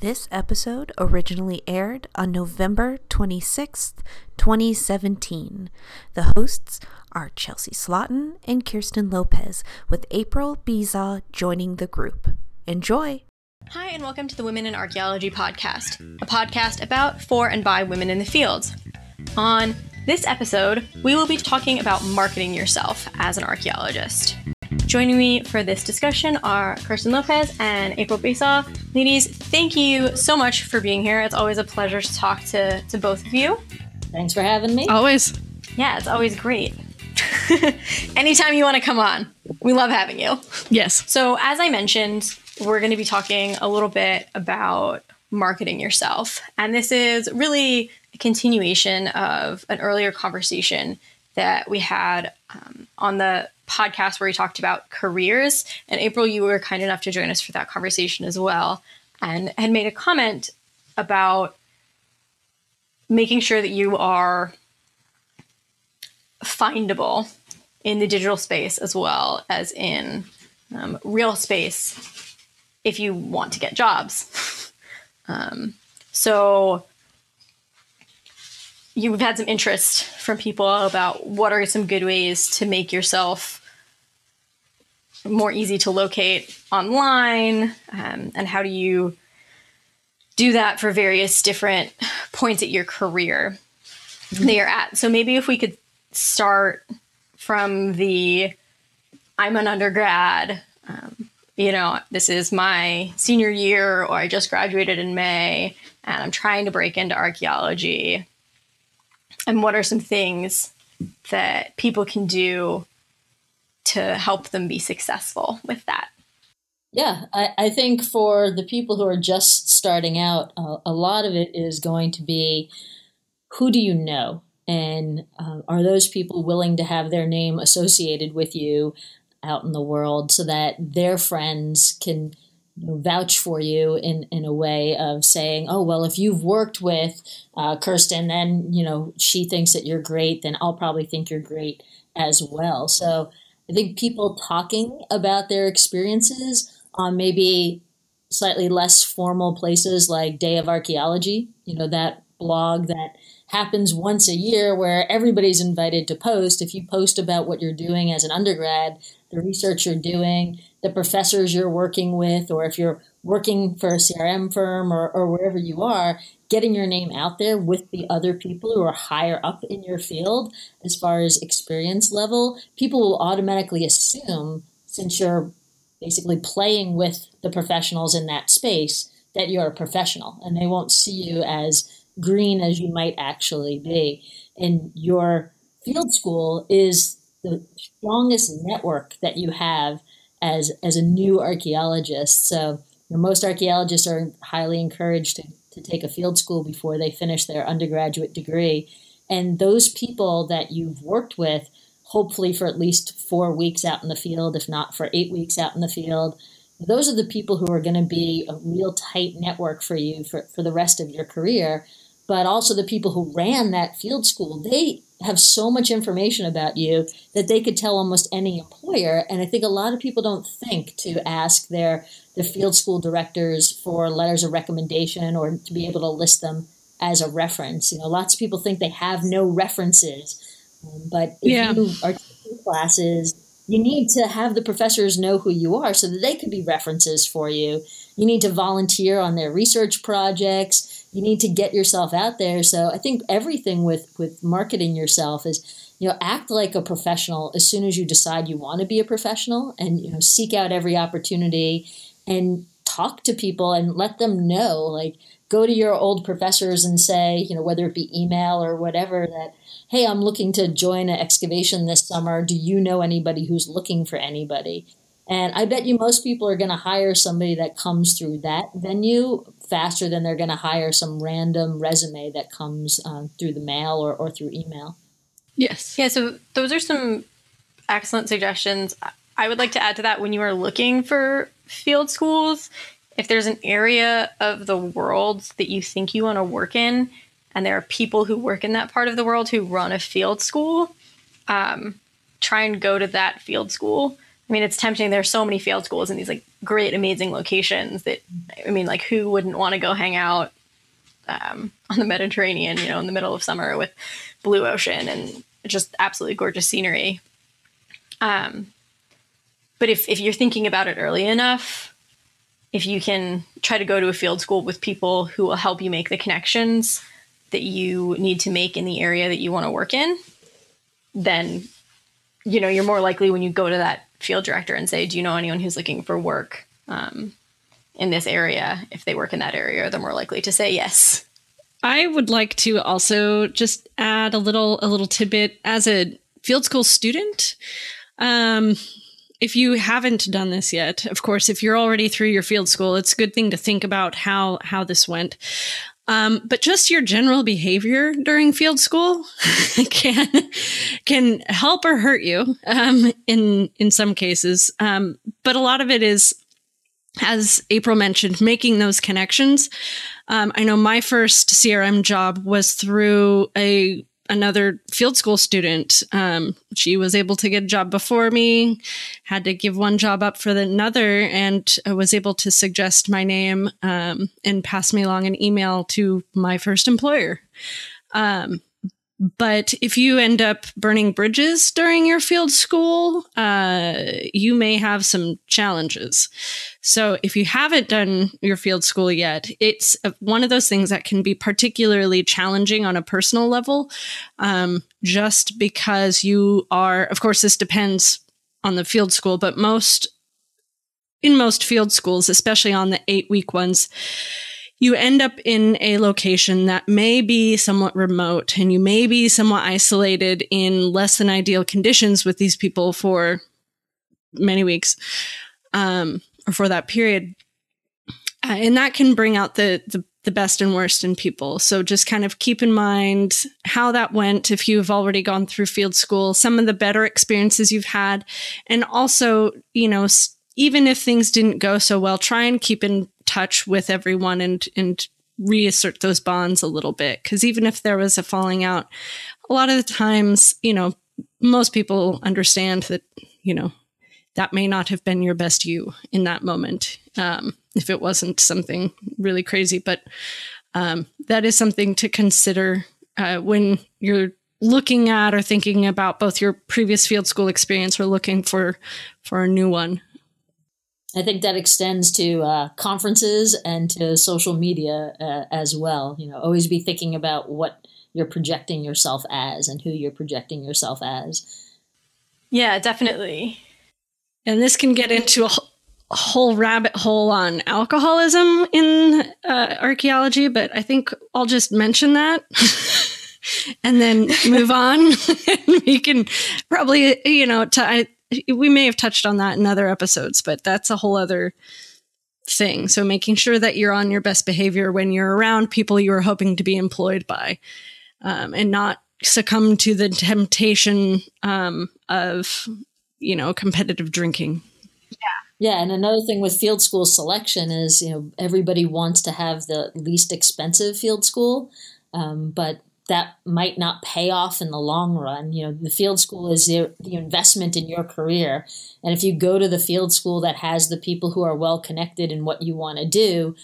This episode originally aired on November 26th, 2017. The hosts are Chelsea Slotten and Kirsten Lopez, with April Beisaw joining the group. Enjoy! Hi, and welcome to the Women in Archaeology podcast, a podcast about, for, and by women in the field. On this episode, we will be talking about marketing yourself as an archaeologist. Joining me for this discussion are Kirsten Lopez and April Beisaw. Ladies, thank you so much for being here. It's always a pleasure to talk to, to both of you. Thanks for having me. Always. Yeah, it's always great. Anytime you want to come on, we love having you. Yes. So, as I mentioned, we're going to be talking a little bit about marketing yourself. And this is really a continuation of an earlier conversation that we had um, on the podcast where we talked about careers. And April, you were kind enough to join us for that conversation as well, and had made a comment about making sure that you are findable in the digital space as well as in um, real space if you want to get jobs. um, so you've had some interest from people about what are some good ways to make yourself more easy to locate online um, and how do you do that for various different points at your career mm-hmm. they are at so maybe if we could start from the i'm an undergrad um, you know this is my senior year or i just graduated in may and i'm trying to break into archaeology and what are some things that people can do to help them be successful with that? Yeah, I, I think for the people who are just starting out, uh, a lot of it is going to be who do you know? And uh, are those people willing to have their name associated with you out in the world so that their friends can vouch for you in, in a way of saying, oh, well, if you've worked with uh, Kirsten, then, you know, she thinks that you're great, then I'll probably think you're great as well. So I think people talking about their experiences on maybe slightly less formal places like Day of Archaeology, you know, that blog that happens once a year where everybody's invited to post. If you post about what you're doing as an undergrad, the research you're doing, the professors you're working with, or if you're working for a CRM firm or, or wherever you are, getting your name out there with the other people who are higher up in your field as far as experience level, people will automatically assume, since you're basically playing with the professionals in that space, that you're a professional and they won't see you as green as you might actually be. And your field school is the strongest network that you have as as a new archaeologist. So you know, most archaeologists are highly encouraged to, to take a field school before they finish their undergraduate degree. And those people that you've worked with, hopefully for at least four weeks out in the field, if not for eight weeks out in the field, those are the people who are going to be a real tight network for you for, for the rest of your career. But also the people who ran that field school, they have so much information about you that they could tell almost any employer. And I think a lot of people don't think to ask their the field school directors for letters of recommendation or to be able to list them as a reference. You know, lots of people think they have no references, um, but if yeah. you are taking classes, you need to have the professors know who you are so that they could be references for you. You need to volunteer on their research projects you need to get yourself out there. So I think everything with with marketing yourself is you know act like a professional as soon as you decide you want to be a professional and you know seek out every opportunity and talk to people and let them know like go to your old professors and say you know whether it be email or whatever that hey i'm looking to join an excavation this summer do you know anybody who's looking for anybody and I bet you most people are going to hire somebody that comes through that venue faster than they're going to hire some random resume that comes um, through the mail or, or through email. Yes. Yeah. So those are some excellent suggestions. I would like to add to that when you are looking for field schools, if there's an area of the world that you think you want to work in, and there are people who work in that part of the world who run a field school, um, try and go to that field school I mean, it's tempting. There's so many field schools in these like great, amazing locations that, I mean, like who wouldn't want to go hang out um, on the Mediterranean, you know, in the middle of summer with blue ocean and just absolutely gorgeous scenery. Um, but if, if you're thinking about it early enough, if you can try to go to a field school with people who will help you make the connections that you need to make in the area that you want to work in, then you know you're more likely when you go to that field director and say, "Do you know anyone who's looking for work um, in this area?" If they work in that area, they're more likely to say yes. I would like to also just add a little a little tidbit as a field school student. Um, if you haven't done this yet, of course, if you're already through your field school, it's a good thing to think about how how this went. Um, but just your general behavior during field school can can help or hurt you um, in in some cases. Um, but a lot of it is, as April mentioned, making those connections. Um, I know my first CRM job was through a another field school student. Um, she was able to get a job before me, had to give one job up for another, and was able to suggest my name um, and pass me along an email to my first employer. Um, but if you end up burning bridges during your field school, uh, you may have some challenges. So if you haven't done your field school yet, it's one of those things that can be particularly challenging on a personal level, um, just because you are, of course, this depends on the field school, but most, in most field schools, especially on the eight week ones, you end up in a location that may be somewhat remote and you may be somewhat isolated in less than ideal conditions with these people for many weeks um, or for that period. Uh, and that can bring out the, the the best and worst in people. So just kind of keep in mind how that went if you've already gone through field school, some of the better experiences you've had, and also, you know, even if things didn't go so well, try and keep in touch with everyone and and reassert those bonds a little bit. Because even if there was a falling out a lot of the times you know most people understand that you know that may not have been your best you in that moment um, if it wasn't something really crazy. But um, that is something to consider uh, when you're looking at or thinking about both your previous field school experience or looking for for a new one I think that extends to uh, conferences and to social media uh, as well. You know, always be thinking about what you're projecting yourself as and who you're projecting yourself as. Yeah, definitely. And this can get into a, whole rabbit hole on alcoholism in uh, archaeology, but I think I'll just mention that. and then move on. we can probably, you know, t- I, we may have touched on that in other episodes, but that's a whole other thing. So making sure that you're on your best behavior when you're around people you are hoping to be employed by, um, and not succumb to the temptation um, of you know competitive drinking. Yeah. Yeah, and another thing with field school selection is you know everybody wants to have the least expensive field school, um, but that might not pay off in the long run. You know, the field school is the, the, investment in your career. And if you go to the field school that has the people who are well connected in what you want to do,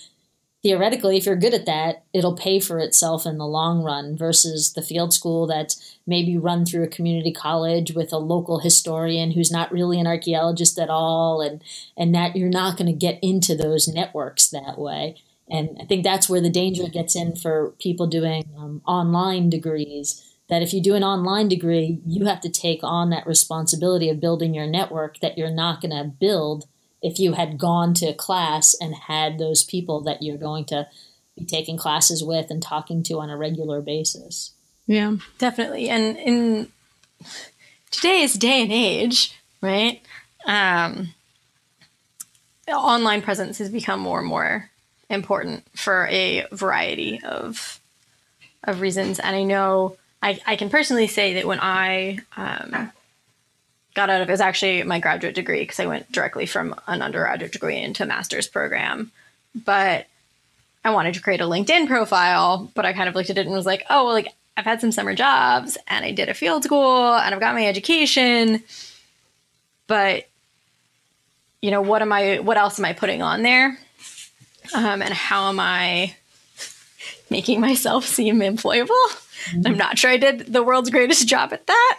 theoretically, if you're good at that, it'll pay for itself in the long run versus the field school that's maybe run through a community college with a local historian who's not really an archaeologist at all. And, and that you're not going to get into those networks that way. And I think that's where the danger gets in for people doing um, online degrees. That if you do an online degree, you have to take on that responsibility of building your network that you're not going to build if you had gone to class and had those people that you're going to be taking classes with and talking to on a regular basis. Yeah, definitely. And in today's day and age, right? Um, online presence has become more and more important for a variety of of reasons. And I know I, I can personally say that when I um, got out of it was actually my graduate degree because I went directly from an undergraduate degree into a master's program. But I wanted to create a LinkedIn profile, but I kind of looked at it and was like, oh, well, like I've had some summer jobs and I did a field school and I've got my education. But you know, what am I, what else am I putting on there? Um, and how am I making myself seem employable? Mm-hmm. I'm not sure I did the world's greatest job at that.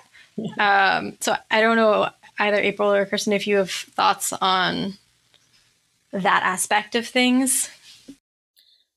Um, so I don't know either April or Kirsten if you have thoughts on that aspect of things.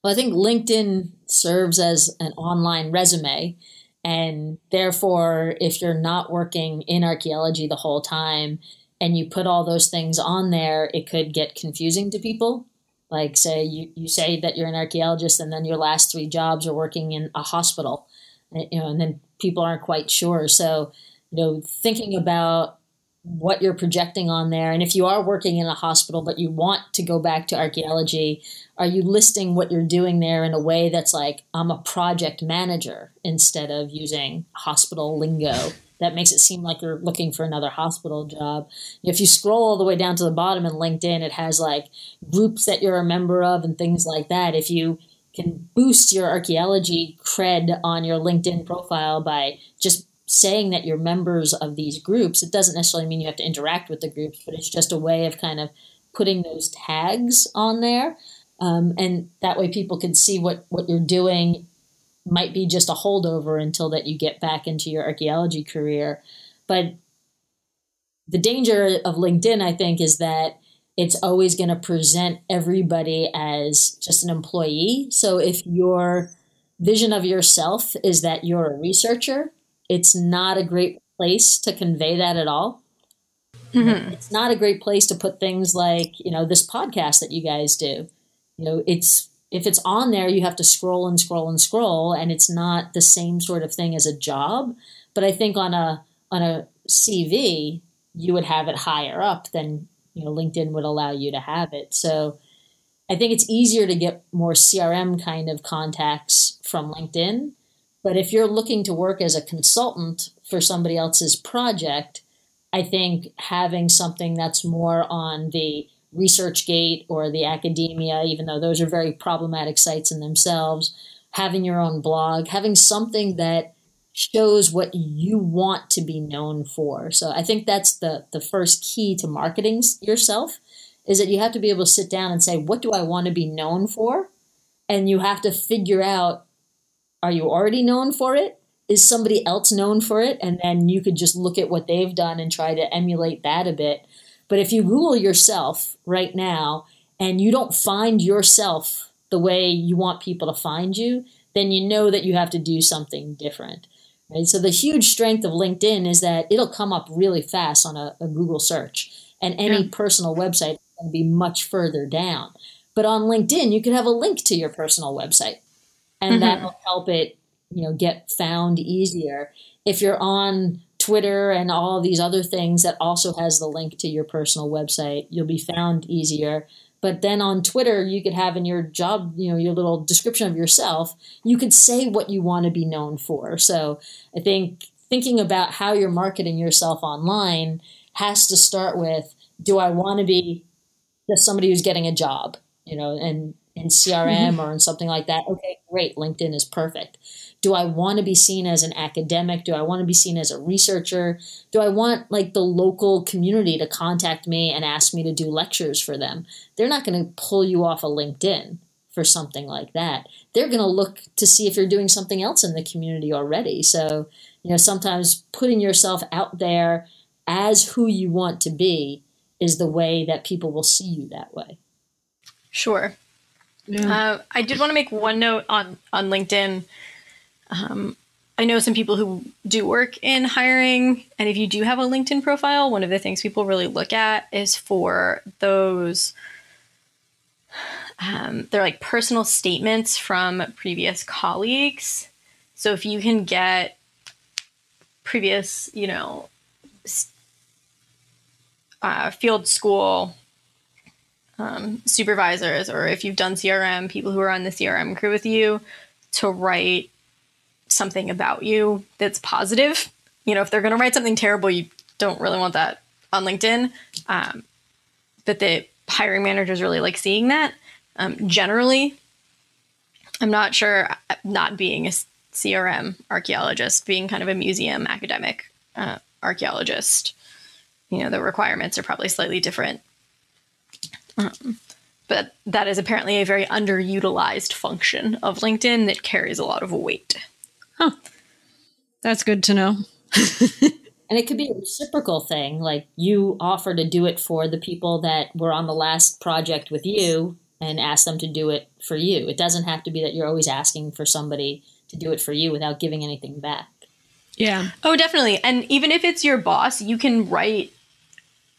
Well, I think LinkedIn serves as an online resume. And therefore, if you're not working in archaeology the whole time and you put all those things on there, it could get confusing to people. Like, say, you, you say that you're an archaeologist and then your last three jobs are working in a hospital, eh, you know, and then people aren't quite sure. So, you know, thinking about what you're projecting on there. And if you are working in a hospital, but you want to go back to archaeology, are you listing what you're doing there in a way that's like, I'm a project manager instead of using hospital lingo? That makes it seem like you're looking for another hospital job. If you scroll all the way down to the bottom in LinkedIn, it has like groups that you're a member of and things like that. If you can boost your archaeology cred on your LinkedIn profile by just saying that you're members of these groups, it doesn't necessarily mean you have to interact with the groups, but it's just a way of kind of putting those tags on there. Um, and that way people can see what, what you're doing might be just a holdover until that you get back into your archaeology career. But the danger of LinkedIn, I think, is that it's always going to present everybody as just an employee. So if your vision of yourself is that you're a researcher, it's not a great place to convey that at all. Mm-hmm. It's not a great place to put things like, you know, this podcast that you guys do. You know, it's if it's on there, you have to scroll and scroll and scroll, and it's not the same sort of thing as a job. But I think on a on a CV, you would have it higher up than you know LinkedIn would allow you to have it. So I think it's easier to get more CRM kind of contacts from LinkedIn but if you're looking to work as a consultant for somebody else's project, I think having something that's more on the ResearchGate or the academia, even though those are very problematic sites in themselves, having your own blog, having something that shows what you want to be known for. So I think that's the the first key to marketing yourself is that you have to be able to sit down and say, what do I want to be known for? And you have to figure out are you already known for it? Is somebody else known for it? And then you could just look at what they've done and try to emulate that a bit. But if you Google yourself right now and you don't find yourself the way you want people to find you, then you know that you have to do something different. Right? So the huge strength of LinkedIn is that it'll come up really fast on a, a Google search, and any yeah. personal website is going to be much further down. But on LinkedIn, you can have a link to your personal website and mm-hmm. that'll help it you know get found easier if you're on twitter and all these other things that also has the link to your personal website. You'll be found easier. But then on twitter you could have in your job you know your little description of yourself you could say what you want to be known for. So i think thinking about how you're marketing yourself online has to start with do i want to be just somebody who's getting a job you know and in CRM mm-hmm. or in something like that, okay, great, LinkedIn is perfect. Do I want to be seen as an academic? Do I want to be seen as a researcher? Do I want like the local community to contact me and ask me to do lectures for them? They're not going to pull you off of LinkedIn for something like that. They're going to look to see if you're doing something else in the community already. So, you know, sometimes putting yourself out there as who you want to be is the way that people will see you that way. Sure. Yeah. Uh, I did want to make one note on on LinkedIn. Um, I know some people who do work in hiring, and if you do have a LinkedIn profile, one of the things people really look at is for those. Um, they're like personal statements from previous colleagues. So if you can get previous, you know, uh, field school um, supervisors or if you've done CRM, people who are on the CRM crew with you to write something about you that's positive. You know, if they're going to write something terrible, you don't really want that on LinkedIn. Um, but the hiring managers really like seeing that. Um, generally, I'm not sure, not being a CRM archaeologist, being kind of a museum academic uh, archaeologist, you know, the requirements are probably slightly different Um, but that is apparently a very underutilized function of LinkedIn that carries a lot of weight. Huh. That's good to know. and it could be a reciprocal thing. Like you offer to do it for the people that were on the last project with you and ask them to do it for you. It doesn't have to be that you're always asking for somebody to do it for you without giving anything back. Yeah. Oh, definitely. And even if it's your boss, you can write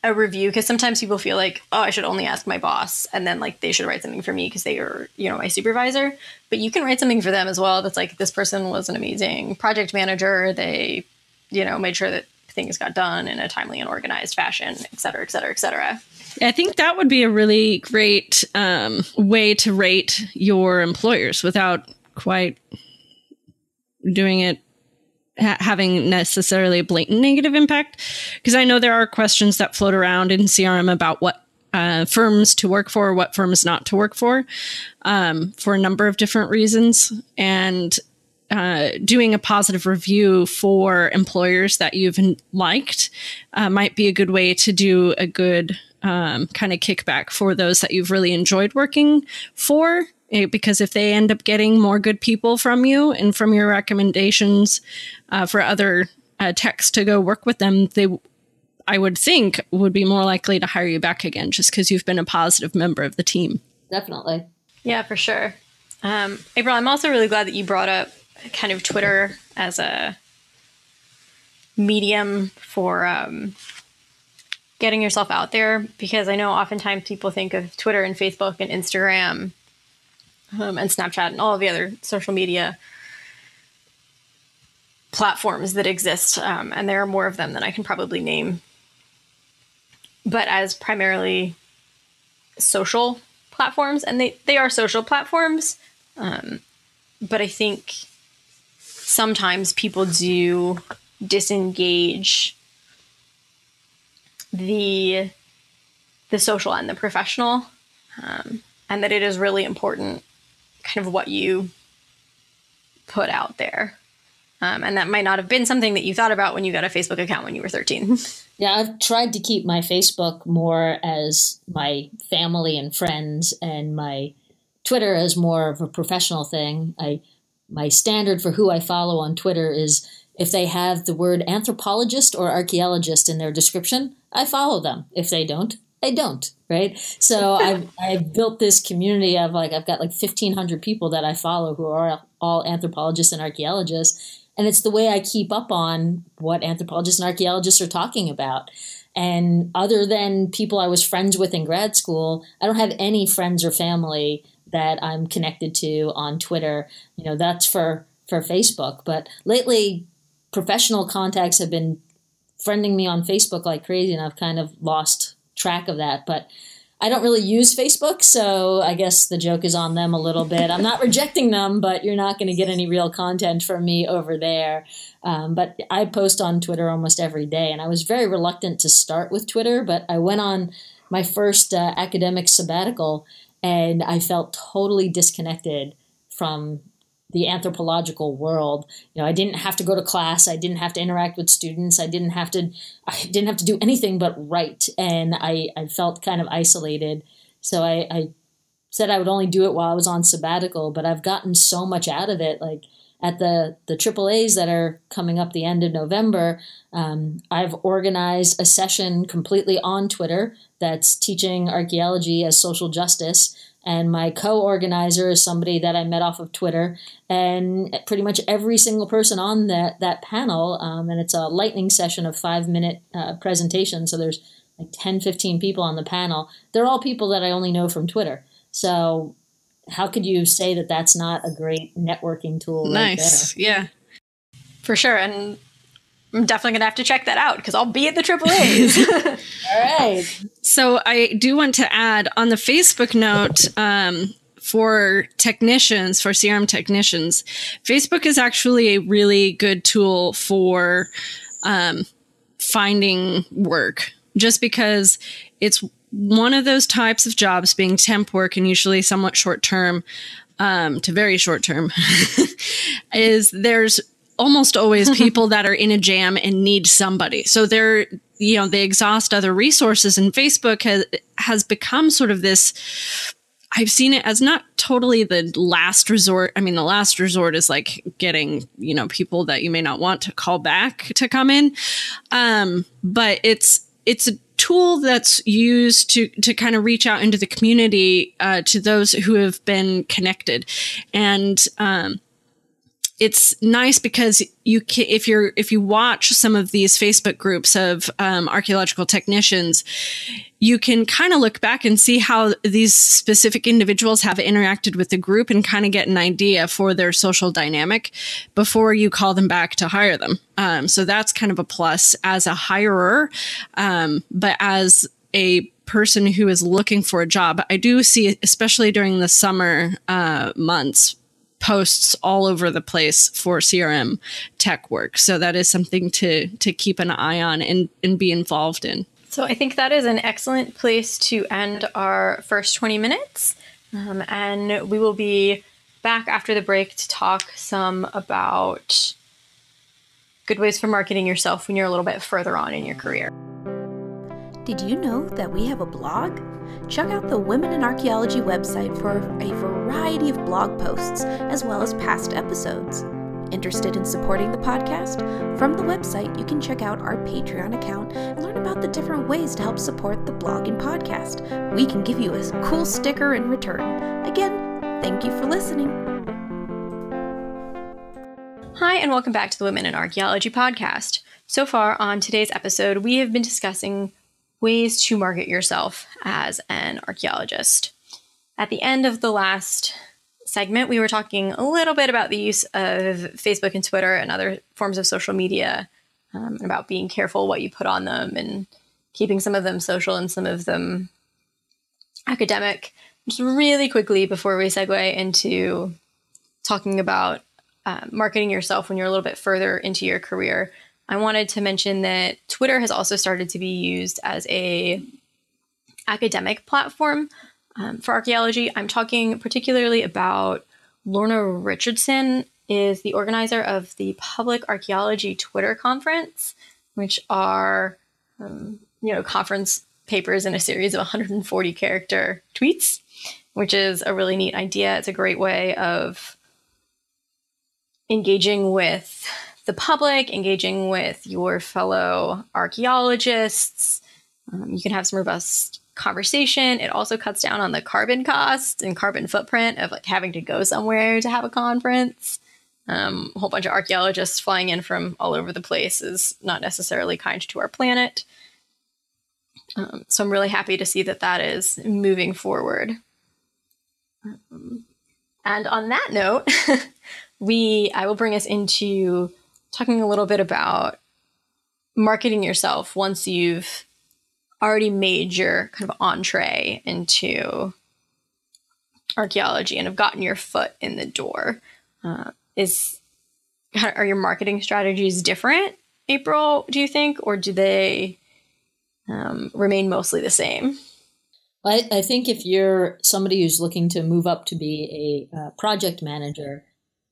a review because sometimes people feel like, oh, I should only ask my boss, and then like they should write something for me because they are, you know, my supervisor. But you can write something for them as well. That's like this person was an amazing project manager. They, you know, made sure that things got done in a timely and organized fashion, et cetera, et cetera, et cetera. I think that would be a really great um, way to rate your employers without quite doing it ha- having necessarily a blatant negative impact? Because i know there are questions that float around in crm about what uh, firms to work for what firms not to work for um, for a number of different reasons. And uh, doing a positive review for employers that you've liked uh, might be a good way to do a good um, kind of kickback for those that you've really enjoyed working for because if they end up getting more good people from you and from your recommendations uh, for other uh, techs to go work with them, they, I would think, would be more likely to hire you back again just because you've been a positive member of the team. Definitely. Yeah, for sure. Um, April, I'm also really glad that you brought up kind of Twitter as a medium for um, getting yourself out there because I know oftentimes people think of Twitter and Facebook and Instagram um, and Snapchat and all the other social media platforms that exist. Um, and there are more of them than I can probably name. But as primarily social platforms, and they, they are social platforms. Um, but I think sometimes people do disengage the the social and the professional um, and that it is really important kind of what you put out there. Um, and that might not have been something that you thought about when you got a Facebook account when you were 13. Yeah, I've tried to keep my Facebook more as my family and friends, and my Twitter as more of a professional thing. I my standard for who I follow on Twitter is if they have the word anthropologist or archaeologist in their description, I follow them. If they don't, I don't, right? So I've, I've built this community of like, I've got like 1,500 people that I follow who are all anthropologists and archaeologists. And it's the way I keep up on what anthropologists and archaeologists are talking about. And other than people I was friends with in grad school, I don't have any friends or family that I'm connected to on Twitter. You know, that's for, for Facebook. But lately, professional contacts have been friending me on Facebook like crazy, and I've kind of lost track of that. But I don't really use Facebook, so I guess the joke is on them a little bit. I'm not rejecting them, but you're not going to get any real content from me over there. Um, but I post on Twitter almost every day, and I was very reluctant to start with Twitter, but I went on my first uh, academic sabbatical and I felt totally disconnected from the anthropological world. You know, I didn't have to go to class. I didn't have to interact with students. I didn't have to. I didn't have to do anything but write, and I I felt kind of isolated. So I, I said I would only do it while I was on sabbatical. But I've gotten so much out of it. Like at the the AAA's that are coming up the end of November, um, I've organized a session completely on Twitter that's teaching archaeology as social justice and my co-organizer is somebody that I met off of Twitter, and pretty much every single person on that that panel, um, and it's a lightning session of five minute uh, presentation. So there's like 10, 15 people on the panel. They're all people that I only know from Twitter. So how could you say that that's not a great networking tool? Nice, right yeah, for sure. And I'm definitely gonna have to check that out because I'll be at the AAA's. All right. So I do want to add on the Facebook note um, for technicians, for CRM technicians, Facebook is actually a really good tool for um, finding work, just because it's one of those types of jobs being temp work and usually somewhat short term um, to very short term is there's almost always people that are in a jam and need somebody. So they're you know they exhaust other resources and facebook has has become sort of this I've seen it as not totally the last resort. I mean, the last resort is like getting, you know, people that you may not want to call back to come in. Um, but it's, it's a tool that's used to, to kind of reach out into the community, uh, to those who have been connected. And, um, it's nice because you can, if you're if you watch some of these Facebook groups of um, archaeological technicians, you can kind of look back and see how these specific individuals have interacted with the group and kind of get an idea for their social dynamic before you call them back to hire them. Um, so that's kind of a plus as a hirer, um, but as a person who is looking for a job, I do see, especially during the summer uh, months, posts all over the place for CRM tech work. So that is something to to keep an eye on and, and be involved in. So I think that is an excellent place to end our first 20 minutes. Um, and we will be back after the break to talk some about good ways for marketing yourself when you're a little bit further on in your career. Did you know that we have a blog? Check out the Women in Archaeology website for a variety of blog posts as well as past episodes. Interested in supporting the podcast? From the website, you can check out our Patreon account and learn about the different ways to help support the blog and podcast. We can give you a cool sticker in return. Again, thank you for listening. Hi, and welcome back to the Women in Archaeology podcast. So far on today's episode, we have been discussing ways to market yourself as an archaeologist. At the end of the last segment, we were talking a little bit about the use of Facebook and Twitter and other forms of social media, um, about being careful what you put on them and keeping some of them social and some of them academic. Just really quickly before we segue into talking about uh, marketing yourself when you're a little bit further into your career, I wanted to mention that Twitter has also started to be used as a academic platform um, for archaeology. I'm talking particularly about Lorna Richardson is the organizer of the Public Archaeology Twitter Conference, which are um, you know conference papers in a series of 140 character tweets, which is a really neat idea. It's a great way of engaging with the public, engaging with your fellow archaeologists. Um, you can have some robust conversation. It also cuts down on the carbon cost and carbon footprint of like having to go somewhere to have a conference. Um, a whole bunch of archaeologists flying in from all over the place is not necessarily kind to our planet. Um, so I'm really happy to see that that is moving forward. Um, and on that note, we I will bring us into talking a little bit about marketing yourself once you've already made your kind of entree into archaeology and have gotten your foot in the door. Uh, is are your marketing strategies different, April? Do you think, or do they um, remain mostly the same? I, I, think if you're somebody who's looking to move up to be a uh, project manager,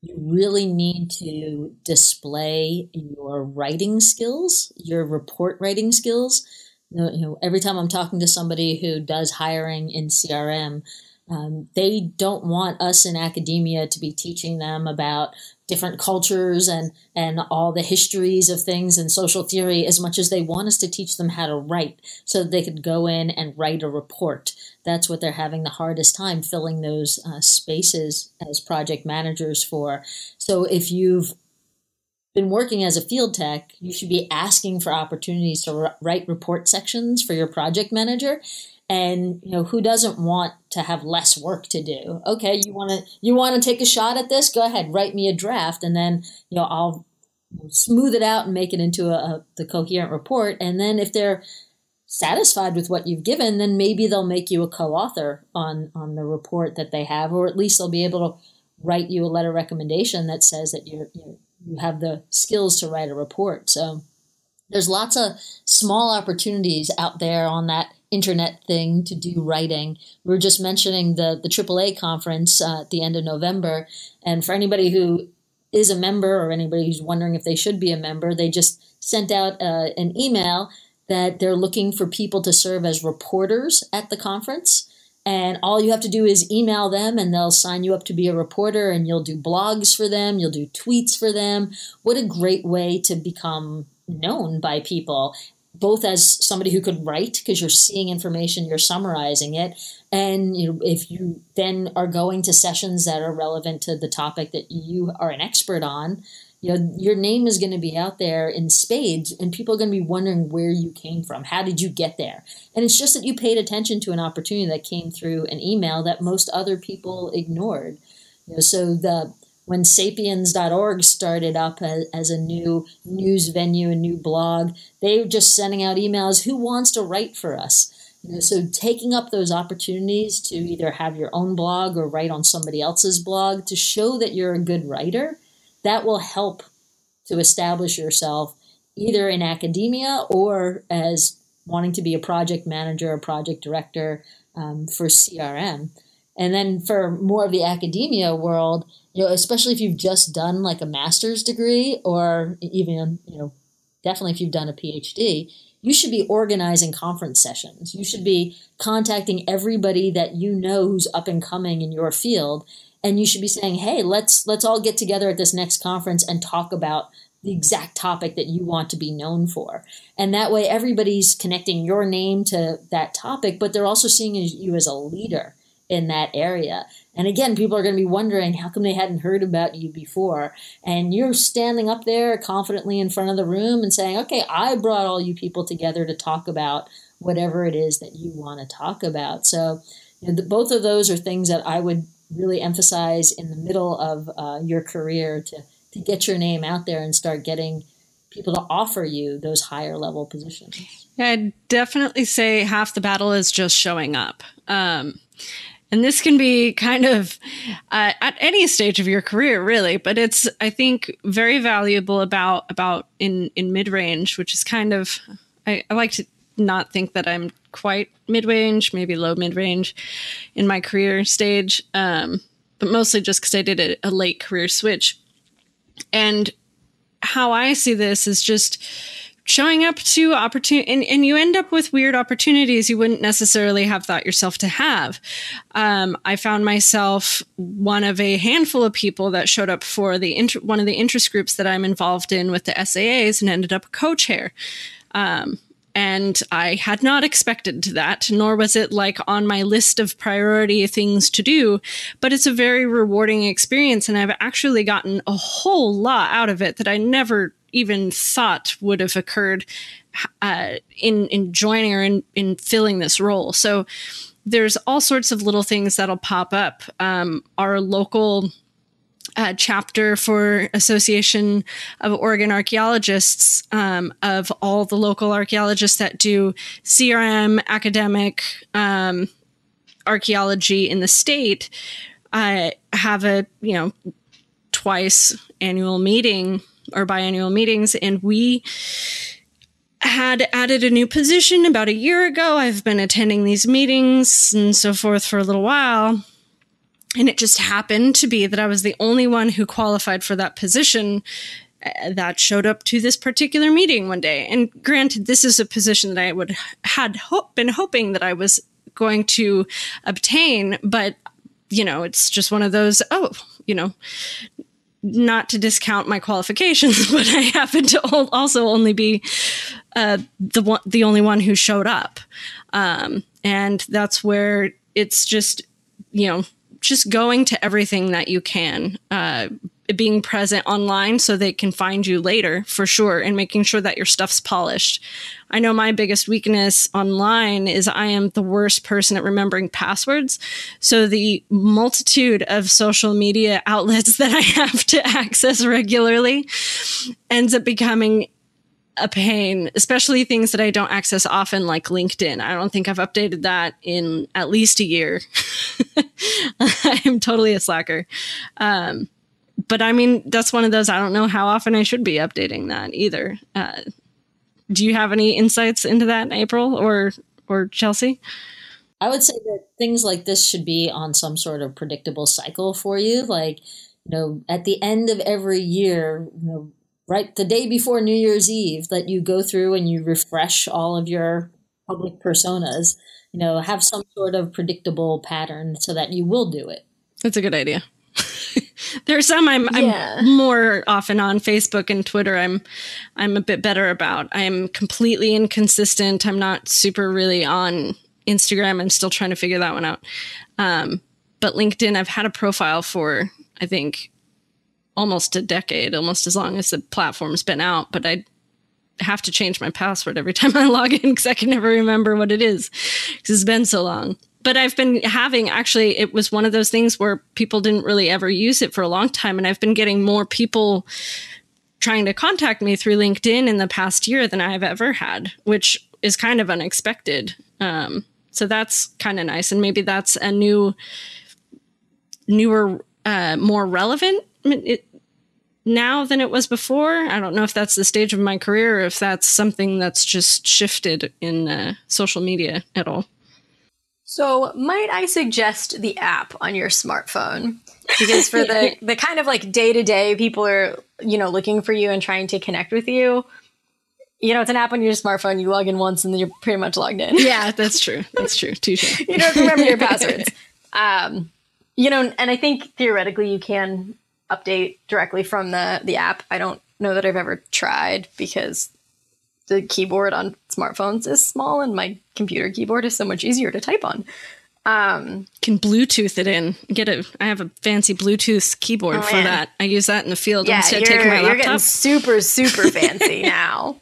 you really need to display your writing skills, your report writing skills. You know, every time I'm talking to somebody who does hiring in CRM, um, they don't want us in academia to be teaching them about different cultures and and all the histories of things and social theory as much as they want us to teach them how to write so that they could go in and write a report that's what they're having the hardest time filling those uh, spaces as project managers for. So if you've been working as a field tech you should be asking for opportunities to write report sections for your project manager. And you know who doesn't want to have less work to do? Okay you want to you want to take a shot at this? Go ahead write me a draft and then you know i'll smooth it out and make it into a, a the coherent report. And then if they're satisfied with what you've given then maybe they'll make you a co-author on on the report that they have or at least they'll be able to write you a letter recommendation that says that you're you have the skills to write a report so there's lots of small opportunities out there on that internet thing to do writing. We were just mentioning the the AAA conference uh, at the end of November, and for anybody who is a member or anybody who's wondering if they should be a member, they just sent out uh, an email that they're looking for people to serve as reporters at the conference. And all you have to do is email them and they'll sign you up to be a reporter and you'll do blogs for them, you'll do tweets for them. What a great way to become known by people, both as somebody who could write because you're seeing information, you're summarizing it, and you know if you then are going to sessions that are relevant to the topic that you are an expert on, you know your name is going to be out there in spades and people are going to be wondering where you came from. How did you get there? And it's just that you paid attention to an opportunity that came through an email that most other people ignored. You know so the when sapiens.org started up as, as, a new news venue, a new blog, they were just sending out emails who wants to write for us? You know, so taking up those opportunities to either have your own blog or write on somebody else's blog to show that you're a good writer, that will help to establish yourself either in academia or as wanting to be a project manager or project director um, for CRM. And then for more of the academia world, you know, especially if you've just done like a master's degree or even, you know, definitely if you've done a PhD, you should be organizing conference sessions. You should be contacting everybody that you know who's up and coming in your field and you should be saying, "Hey, let's let's all get together at this next conference and talk about the exact topic that you want to be known for." And that way everybody's connecting your name to that topic, but they're also seeing you as a leader in that area. And again, people are going to be wondering how come they hadn't heard about you before. And you're standing up there confidently in front of the room and saying, okay, I brought all you people together to talk about whatever it is that you want to talk about. So, you know, the, both of those are things that I would really emphasize in the middle of uh, your career to, to get your name out there and start getting people to offer you those higher level positions. Yeah, I'd definitely say half the battle is just showing up. Um, and this can be kind of uh, at any stage of your career really but it's i think very valuable about about in in mid-range which is kind of I, I like to not think that i'm quite mid-range maybe low mid-range in my career stage um, but mostly just because i did a, a late career switch. And how i see this is just showing up to opportunity and, and you end up with weird opportunities you wouldn't necessarily have thought yourself to have. Um, i found myself one of a handful of people that showed up for the inter- one of the interest groups that i'm involved in with the SAAs and ended up a co-chair. Um, and I had not expected that, nor was it like on my list of priority things to do. But it's a very rewarding experience, and I've actually gotten a whole lot out of it that I never even thought would have occurred uh, in in joining or in in filling this role. So there's all sorts of little things that'll pop up. Um, our local uh, chapter for Association of Oregon Archaeologists um, of all the local archaeologists that do CRM academic um, archaeology in the state. I uh, have a you know twice annual meeting or biannual meetings, and we had added a new position about a year ago. I've been attending these meetings and so forth for a little while. And it just happened to be that I was the only one who qualified for that position uh, that showed up to this particular meeting one day. And granted, this is a position that I would had been hoping that I was going to obtain, but you know, it's just one of those, oh, you know, not to discount my qualifications, but I happen to also only be uh, the one, the only one who showed up, um, and that's where it's just you know just going to everything that you can, uh, being present online so they can find you later for sure, and making sure that your stuff's polished. I know my biggest weakness online is I am the worst person at remembering passwords. So the multitude of social media outlets that I have to access regularly ends up becoming a pain, especially things that I don't access often, like LinkedIn. I don't think I've updated that in at least a year. I'm totally a slacker. Um, but I mean, that's one of those, I don't know how often I should be updating that either. Uh, do you have any insights into that, April or or Chelsea? I would say that things like this should be on some sort of predictable cycle for you. Like, you know, at the end of every year, you know, right the day before New Year's Eve that you go through and you refresh all of your public personas. You know, have some sort of predictable pattern so that you will do it. That's a good idea. There's some I'm, Yeah. I'm more often on Facebook and Twitter. I'm I'm a bit better about. I'm completely inconsistent. I'm not super really on Instagram. I'm still trying to figure that one out. Um, but LinkedIn, I've had a profile for I think almost a decade, almost as long as the platform's been out. But I have to change my password every time I log in because I can never remember what it is because it's been so long. But I've been having actually, it was one of those things where people didn't really ever use it for a long time. And I've been getting more people trying to contact me through LinkedIn in the past year than I've ever had, which is kind of unexpected. Um, so that's kind of nice. And maybe that's a new, newer, uh, more relevant now than it was before. I don't know if that's the stage of my career or if that's something that's just shifted in uh, social media at all. So, might I suggest the app on your smartphone? Because for the the kind of like day to day people are, you know, looking for you and trying to connect with you. You know, it's an app on your smartphone. You log in once and then you're pretty much logged in. Yeah, that's true. That's true. Touche. you don't remember your passwords. Um, you know, and I think theoretically you can update directly from the the app. I don't know that I've ever tried because the keyboard on smartphones is small and my computer keyboard is so much easier to type on. Um, Can Bluetooth it in? Get a. I have a fancy Bluetooth keyboard Oh, for man. that. I use that in the field yeah, instead you're, of taking my you're getting super super fancy now.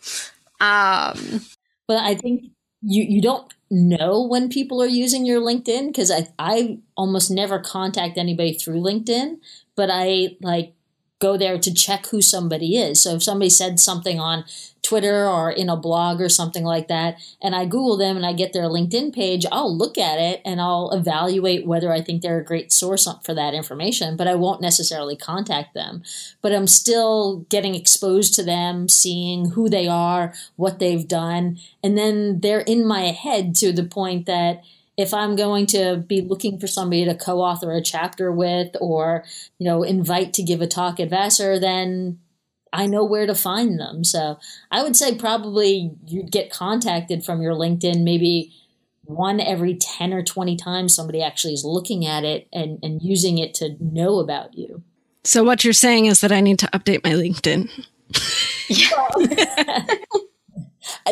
Um, But I think you you don't know when people are using your LinkedIn because I I almost never contact anybody through LinkedIn, but I like go there to check who somebody is. So if somebody said something on Twitter or in a blog or something like that, and I Google them and I get their LinkedIn page, I'll look at it and I'll evaluate whether I think they're a great source for that information, but I won't necessarily contact them. But I'm still getting exposed to them, seeing who they are, what they've done, and then they're in my head to the point that if I'm going to be looking for somebody to co-author a chapter with or, you know, invite to give a talk at Vassar, then I know where to find them. So I would say probably you'd get contacted from your LinkedIn maybe one every 10 or 20 times somebody actually is looking at it and, and using it to know about you. So what you're saying is that I need to update my LinkedIn.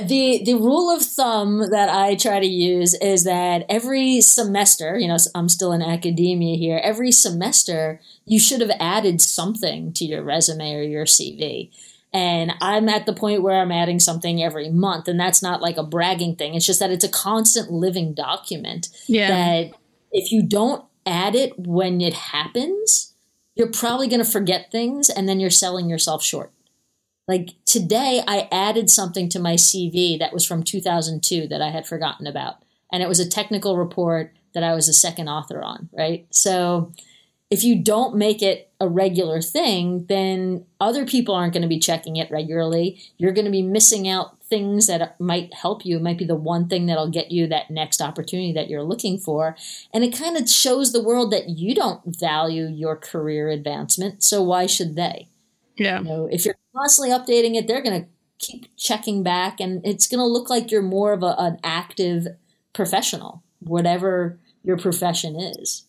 the the rule of thumb that I try to use is that every semester, you know, I'm still in academia here. Every semester, you should have added something to your resume or your CV. And I'm at the point where I'm adding something every month, and that's not like a bragging thing. It's just that it's a constant living document. Yeah. That if you don't add it when it happens, you're probably going to forget things, and then you're selling yourself short. Like today, I added something to my CV that was from 2002 that I had forgotten about. And it was a technical report that I was a second author on, right? So if you don't make it a regular thing, then other people aren't going to be checking it regularly. You're going to be missing out things that might help you. It might be the one thing that'll get you that next opportunity that you're looking for. And it kind of shows the world that you don't value your career advancement. So why should they? yeah. You know, if you're constantly updating it, they're going to keep checking back, and it's going to look like you're more of a, an active professional, whatever your profession is.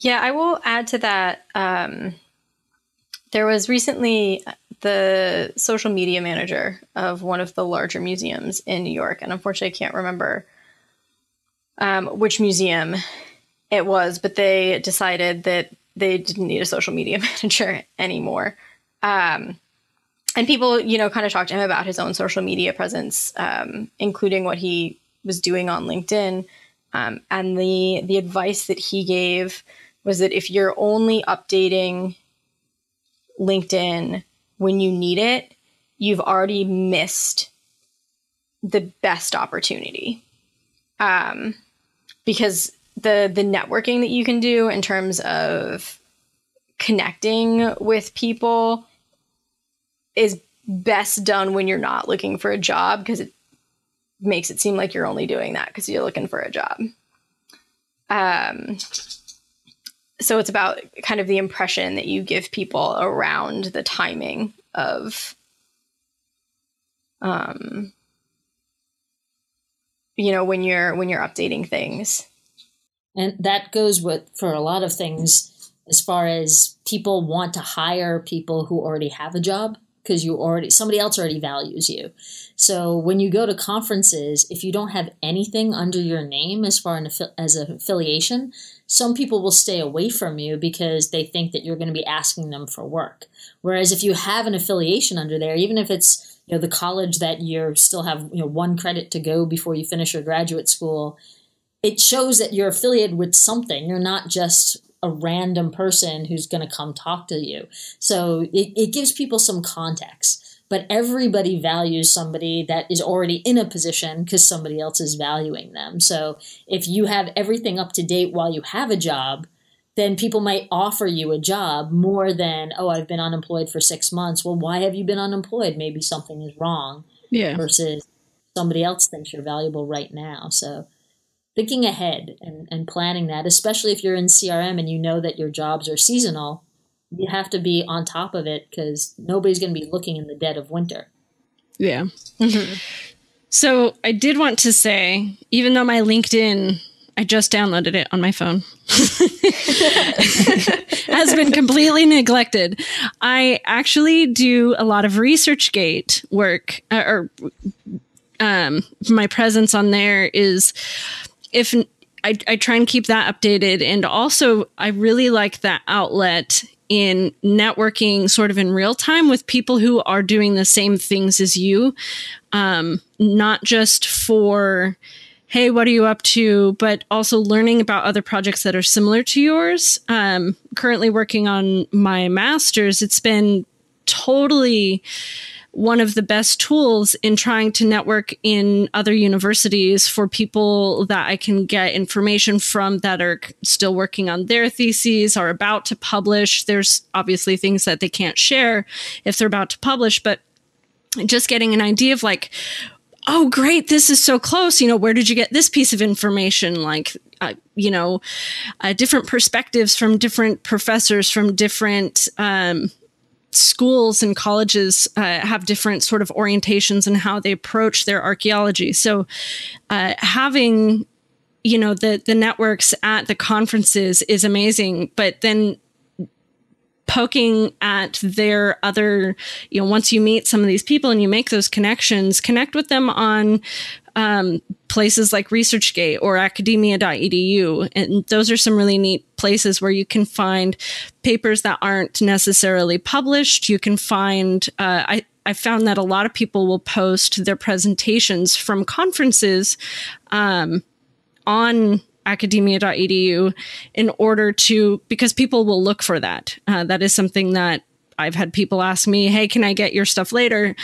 Yeah, I will add to that. Um, there was recently the social media manager of one of the larger museums in New York, and unfortunately, I can't remember um, which museum it was, but they decided that they didn't need a social media manager anymore. Um, and people, you know, kind of talked to him about his own social media presence, um, including what he was doing on LinkedIn. Um, and the the advice that he gave was that if you're only updating LinkedIn when you need it, you've already missed the best opportunity. Um, because the the networking that you can do in terms of connecting with people is best done when you're not looking for a job because it makes it seem like you're only doing that because you're looking for a job. Um, so it's about kind of the impression that you give people around the timing of um, you know when you're when you're updating things and that goes with for a lot of things as far as people want to hire people who already have a job because you already somebody else already values you. So when you go to conferences if you don't have anything under your name as far as an affiliation some people will stay away from you because they think that you're going to be asking them for work. Whereas if you have an affiliation under there even if it's you know the college that you still have you know one credit to go before you finish your graduate school it shows that you're affiliated with something. You're not just a random person who's going to come talk to you so it, it gives people some context but everybody values somebody that is already in a position because somebody else is valuing them so if you have everything up to date while you have a job then people might offer you a job more than, oh, I've been unemployed for six months. Well, why have you been unemployed? Maybe something is wrong. Yeah. Versus somebody else thinks you're valuable right now. So thinking ahead and, and planning that, especially if you're in CRM and you know that your jobs are seasonal, you have to be on top of it because nobody's going to be looking in the dead of winter. Yeah. Mm-hmm. So I did want to say, even though my LinkedIn I just downloaded it on my phone. Has been completely neglected. I actually do a lot of ResearchGate work, uh, or um, my presence on there is if I, I try and keep that updated, and also I really like that outlet in networking sort of in real time with people who are doing the same things as you, um, not just for hey, what are you up to? But also learning about other projects that are similar to yours. Um, currently working on my master's, it's been totally one of the best tools in trying to network in other universities for people that I can get information from that are still working on their theses are about to publish. There's obviously things that they can't share if they're about to publish, but just getting an idea of like oh great this is so close you know where did you get this piece of information like uh, you know uh, different perspectives from different professors from different um, schools and colleges uh, have different sort of orientations and how they approach their archaeology. So uh, having you know the the networks at the conferences is amazing but then poking at their other, you know, once you meet some of these people and you make those connections, connect with them on um, places like ResearchGate or academia.edu. And those are some really neat places where you can find papers that aren't necessarily published. You can find, uh, I, I found that a lot of people will post their presentations from conferences um, on academia.edu in order to, because people will look for that. Uh, that is something that I've had people ask me, hey, can I get your stuff later?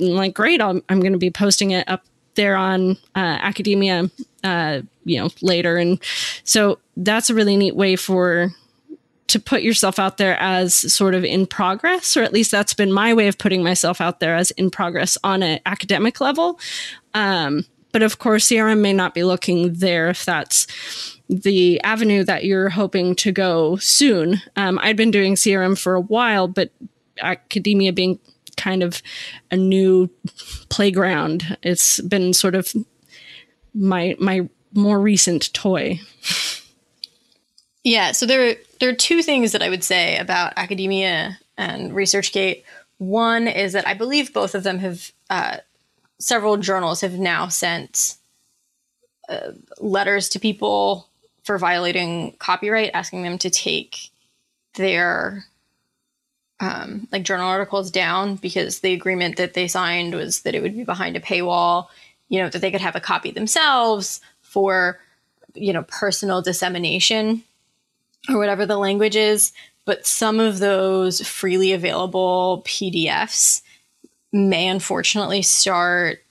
I'm like, great, i am going to be posting it up there on uh, academia, uh, you know, later. And so that's a really neat way for to put yourself out there as sort of in progress, or at least that's been my way of putting myself out there as in progress on an academic level. Um, but of course, CRM may not be looking there if that's the avenue that you're hoping to go soon. Um, I'd been doing CRM for a while, but academia being kind of a new playground, it's been sort of my my more recent toy. Yeah, so there there are two things that I would say about academia and ResearchGate. One is that I believe both of them have uh, several journals have now sent uh, letters to people for violating copyright, asking them to take their um, like journal articles down because the agreement that they signed was that it would be behind a paywall. You know that they could have a copy themselves for you know personal dissemination or whatever the language is. But some of those freely available PDFs may unfortunately start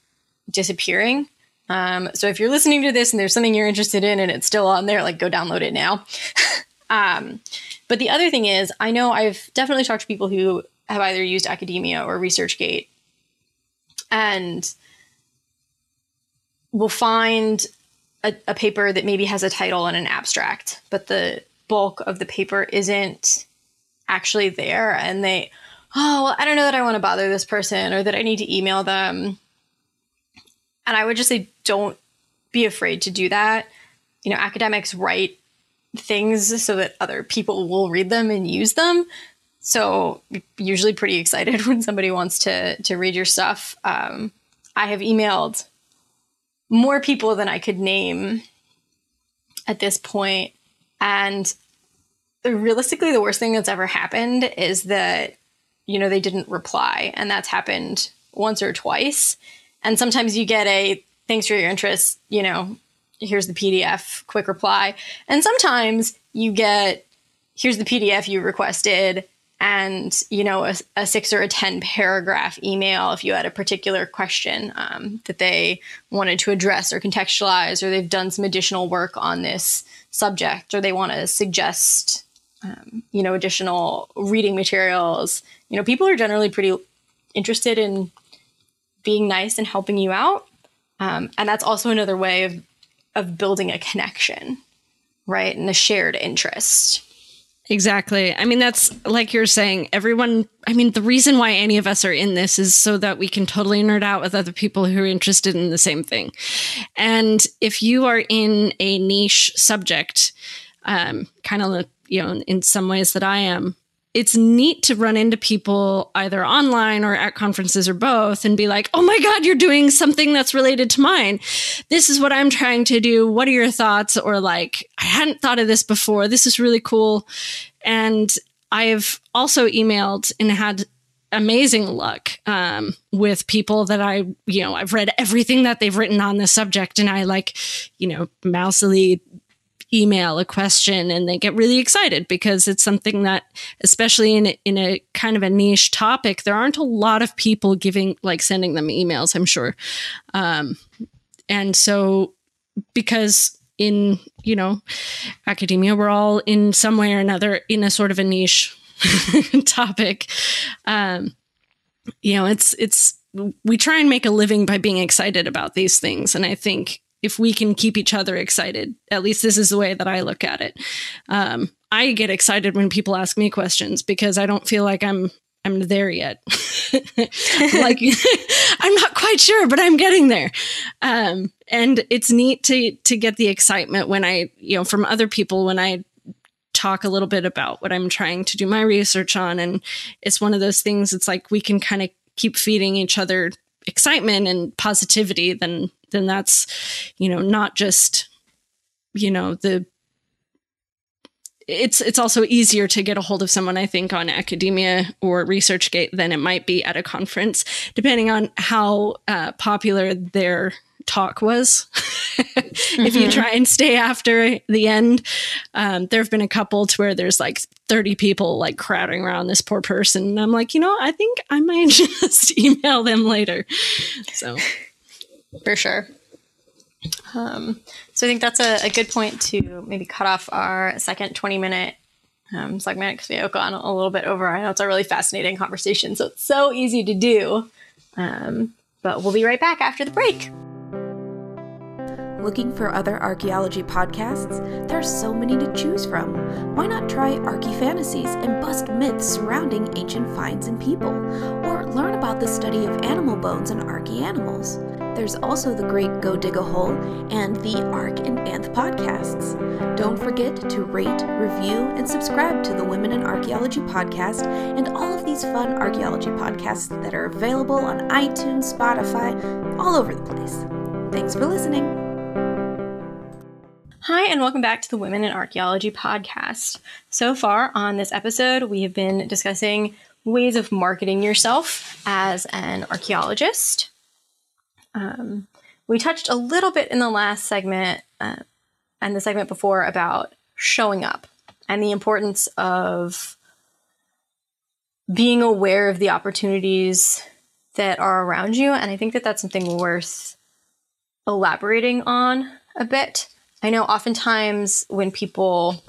disappearing. Um, so if you're listening to this and there's something you're interested in and it's still on there, like go download it now. um, but the other thing is, I know I've definitely talked to people who have either used academia or ResearchGate and will find a, a paper that maybe has a title and an abstract, but the bulk of the paper isn't actually there. And they, oh, well, I don't know that I want to bother this person or that I need to email them and I would just say, don't be afraid to do that. You know, academics write things so that other people will read them and use them. So usually pretty excited when somebody wants to to read your stuff. Um, I have emailed more people than I could name at this point, and realistically, the worst thing that's ever happened is that you know they didn't reply, and that's happened once or twice. And sometimes you get a thanks for your interest, you know, here's the PDF, quick reply. And sometimes you get here's the PDF you requested and you know a, a, six or a ten paragraph email if you had a particular question um, that they wanted to address or contextualize or they've done some additional work on this subject or they want to suggest um, you know additional reading materials you know people are generally pretty interested in being nice and helping you out um, and that's also another way of of building a connection, right? And a shared interest. Exactly. I mean, that's like you're saying, everyone, I mean, the reason why any of us are in this is so that we can totally nerd out with other people who are interested in the same thing. And if you are in a niche subject, um, kind of, you know, in some ways that I am, it's neat to run into people either online or at conferences or both and be like, oh my God, you're doing something that's related to mine. This is what I'm trying to do. What are your thoughts? Or like, I hadn't thought of this before. This is really cool. And I've also emailed and had amazing luck um, with people that I, you know, I've read everything that they've written on the subject and I like, you know, mousily email a question and they get really excited because it's something that especially in a, in a kind of a niche topic there aren't a lot of people giving like sending them emails i'm sure. Um, and so because in you know academia we're all in some way or another in a sort of a niche topic. Um, you know it's it's we try and make a living by being excited about these things. And i think if we can keep each other excited. At least this is the way that I look at it. Um, I get excited when people ask me questions because I don't feel like I'm I'm there yet. like I'm not quite sure, but I'm getting there. Um, and it's neat to to get the excitement when I, you know, from other people when I talk a little bit about what I'm trying to do my research on. And it's one of those things. It's like we can kind of keep feeding each other excitement and positivity. Then then that's you know not just you know the it's it's also easier to get a hold of someone I think on academia or ResearchGate than it might be at a conference, depending on how uh, popular their talk was. mm-hmm. If you mm-hmm. try and stay after the end, um, there have been a couple to where there's like 30 people like crowding around this poor person. And I'm like, you know, I think I might just email them later. So for sure. Um, so I think that's a, a, good point to maybe cut off our second 20 minute um, segment because we have gone a little bit over. I know it's a really fascinating conversation, so it's so easy to do. Um, but we'll be right back after the break. Looking for other archaeology podcasts? There's so many to choose from. Why not try Archy Fantasies and bust myths surrounding ancient finds and people? Or learn about the study of animal bones and archy animals? There's also the great Go Dig a Hole and the Ark and Anth podcasts. Don't forget to rate, review, and subscribe to the Women in Archaeology podcast and all of these fun archaeology podcasts that are available on iTunes, Spotify, all over the place. Thanks for listening. Hi, and welcome back to the Women in Archaeology podcast. So far on this episode, we have been discussing ways of marketing yourself as an archaeologist. Um, we touched a little bit in the last segment uh, and the segment before about showing up and the importance of being aware of the opportunities that are around you. And I think that that's something worth elaborating on a bit. I know oftentimes when people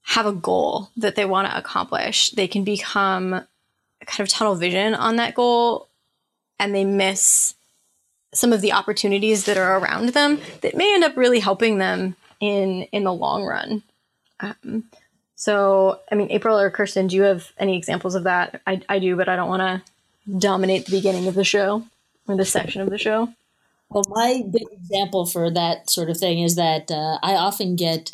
have a goal that they want to accomplish, they can become kind of tunnel vision on that goal and they miss some of the opportunities that are around them that may end up really helping them in in the long run. Um, so, I mean, April or Kirsten, do you have any examples of that? I, I do, but I don't want to dominate the beginning of the show or the section of the show? Well, my big example for that sort of thing is that uh, I often get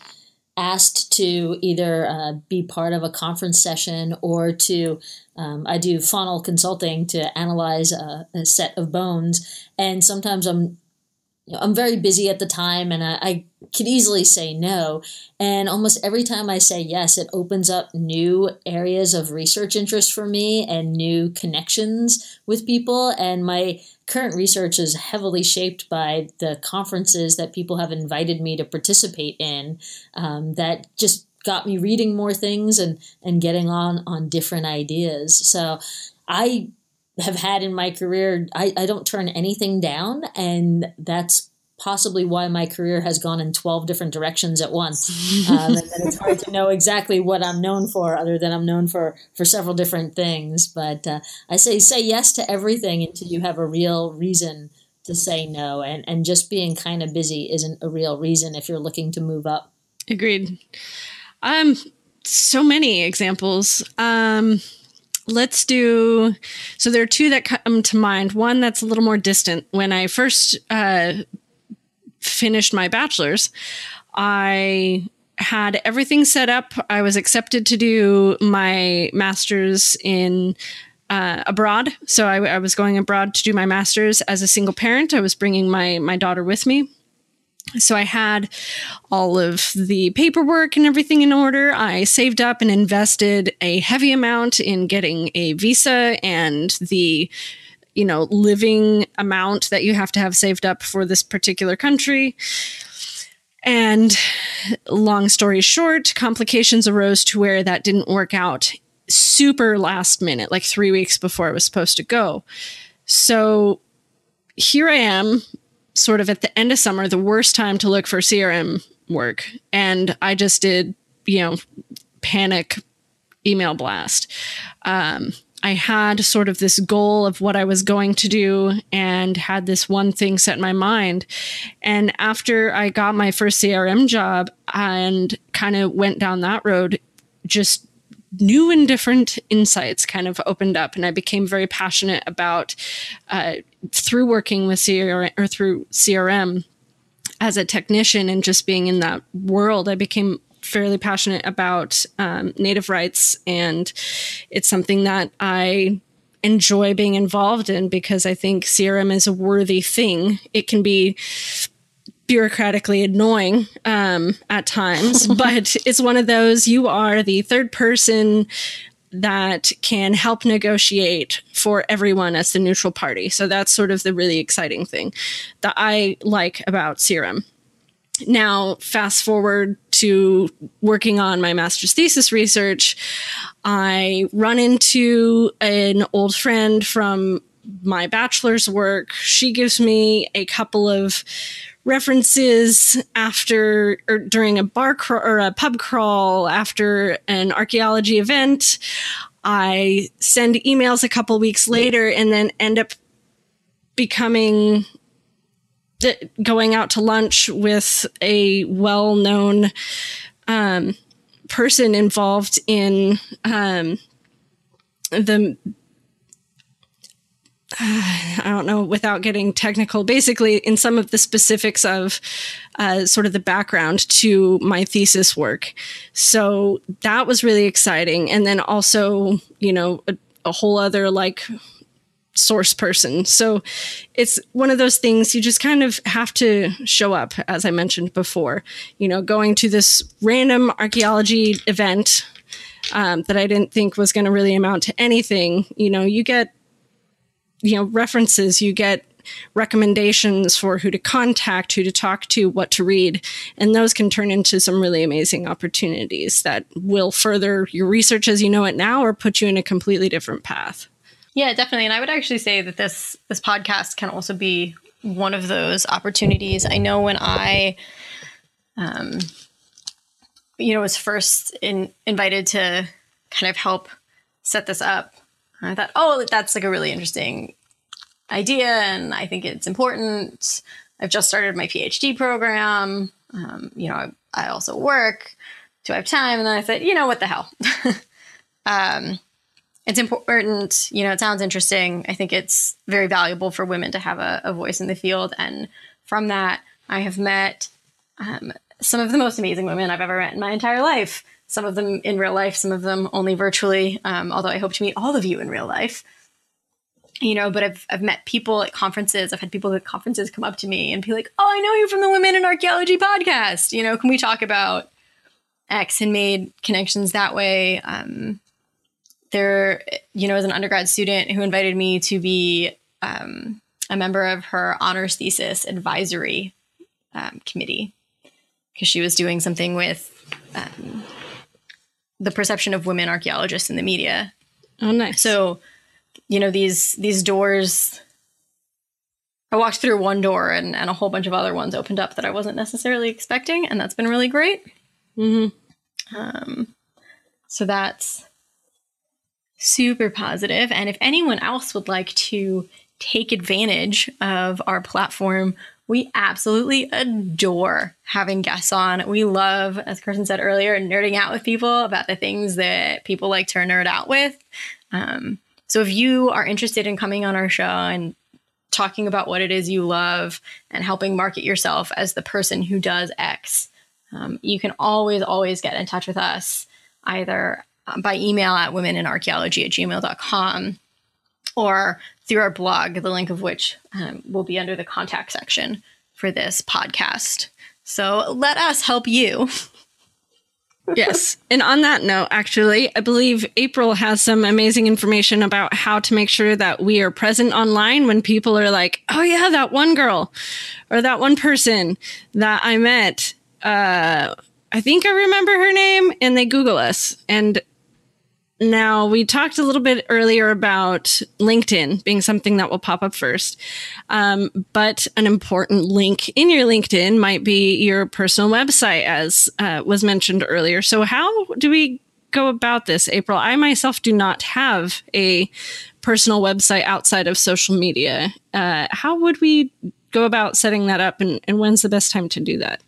asked to either uh, be part of a conference session or to um, I do faunal consulting to analyze a, a, set of bones, and sometimes I'm I'm very busy at the time, and I, I could easily say no. And almost every time I say yes, it opens up new areas of research interest for me and new connections with people. And my current research is heavily shaped by the conferences that people have invited me to participate in um, that just got me reading more things and, and getting on on different ideas. So I have had in my career, I, I don't turn anything down. And that's possibly why my career has gone in 12 different directions at once. Um, and it's hard to know exactly what I'm known for, other than I'm known for, for several different things. But uh, I say, say yes to everything until you have a real reason to say no. And, and just being kind of busy isn't a real reason if you're looking to move up. Agreed. Um, so many examples. Um, let's do so there are two that come to mind one that's a little more distant when i first uh, finished my bachelor's, I had everything set up. I was accepted to do my master's in uh, abroad. So I, I, was going abroad to do my master's as a single parent. I was bringing my my daughter with me. So I had all of the paperwork and everything in order. I saved up and invested a heavy amount in getting a visa and the you know, living amount that you have to have saved up for this particular country. And long story short, complications arose to where that didn't work out super last minute, like three weeks before I was supposed to go. So here I am, sort of at the end of summer, the worst time to look for CRM work. And I just did, you know, panic email blast. Um, I had sort of this goal of what I was going to do and had this one thing set in my mind. And after I got my first CRM job and kind of went down that road, just new and different insights kind of opened up. And I became very passionate about uh, through working with CRM or through CRM as a technician and just being in that world, I became fairly passionate about um, Native rights, and it's something that I enjoy being involved in because I think CRM is a worthy thing. It can be bureaucratically annoying um, at times, but it's one of those you are the third person that can help negotiate for everyone as the neutral party. So that's sort of the really exciting thing that I like about CRM. Now, fast forward to working on my master's thesis research, I run into an old friend from my bachelor's work. She gives me a couple of references after or during a bar crawl or a pub crawl after an archaeology event. I send emails a couple weeks later and then end up becoming going out to lunch with a well-known um, person involved in um, the I don't know, without getting technical, basically in some of the specifics of uh, sort of the background to my thesis work. So that was really exciting. And then also, you know, a, a whole other like source person. So it's one of those things you just kind of have to show up, as I mentioned before. You know, going to this random archaeology event um, that I didn't think was going to really amount to anything. You know, you get, you know, references, you get recommendations for who to contact, who to talk to, what to read. And those can turn into some really amazing opportunities that will further your research as you know it now or put you in a completely different path. Yeah, definitely. And I would actually say that this this podcast can also be one of those opportunities. I know when I um you know was first in, invited to kind of help set this up, I thought, "Oh, that's like a really interesting idea and I think it's important. I've just started my PhD program. Um, you know, I, I also work. Do I have time? And then I said, you know, what the hell? um, it's important. You know, it sounds interesting. I think it's very valuable for women to have a, a voice in the field. And from that, I have met um, some of the most amazing women I've ever met in my entire life. Some of them in real life, some of them only virtually. Um, although I hope to meet all of you in real life. You know, but I've I've met people at conferences. I've had people at conferences come up to me and be like, "Oh, I know you from the Women in Archaeology podcast. You know, can we talk about X?" And made connections that way. Um, there, you know, as an undergrad student who invited me to be um, a member of her honors thesis advisory um, committee because she was doing something with um, the perception of women archaeologists in the media. Oh, nice. So, you know, these these doors. I walked through one door and, and a whole bunch of other ones opened up that I wasn't necessarily expecting, and that's been really great. Mm-hmm. Um, so that's super positive. And if anyone else would like to take advantage of our platform, we absolutely adore having guests on. We love, as Kirsten said earlier, nerding out with people about the things that people like to nerd out with. Um, so if you are interested in coming on our show and talking about what it is you love and helping market yourself as the person who does X, um, you can always, always get in touch with us either um, by email at womeninarchaeology at gmail.com or through our blog, the link of which um, will be under the contact section for this podcast. So let us help you. yes. And on that note, actually, I believe April has some amazing information about how to make sure that we are present online when people are like, oh, yeah, that one girl or that one person that I met. Uh, I think I remember her name, and they Google us. And now, we talked a little bit earlier about LinkedIn being something that will pop up first. Um, but an important link in your LinkedIn might be your personal website, as uh, was mentioned earlier. So, how do we go about this, April? I myself do not have a personal website outside of social media. Uh, how would we go about setting that up, and, and when's the best time to do that?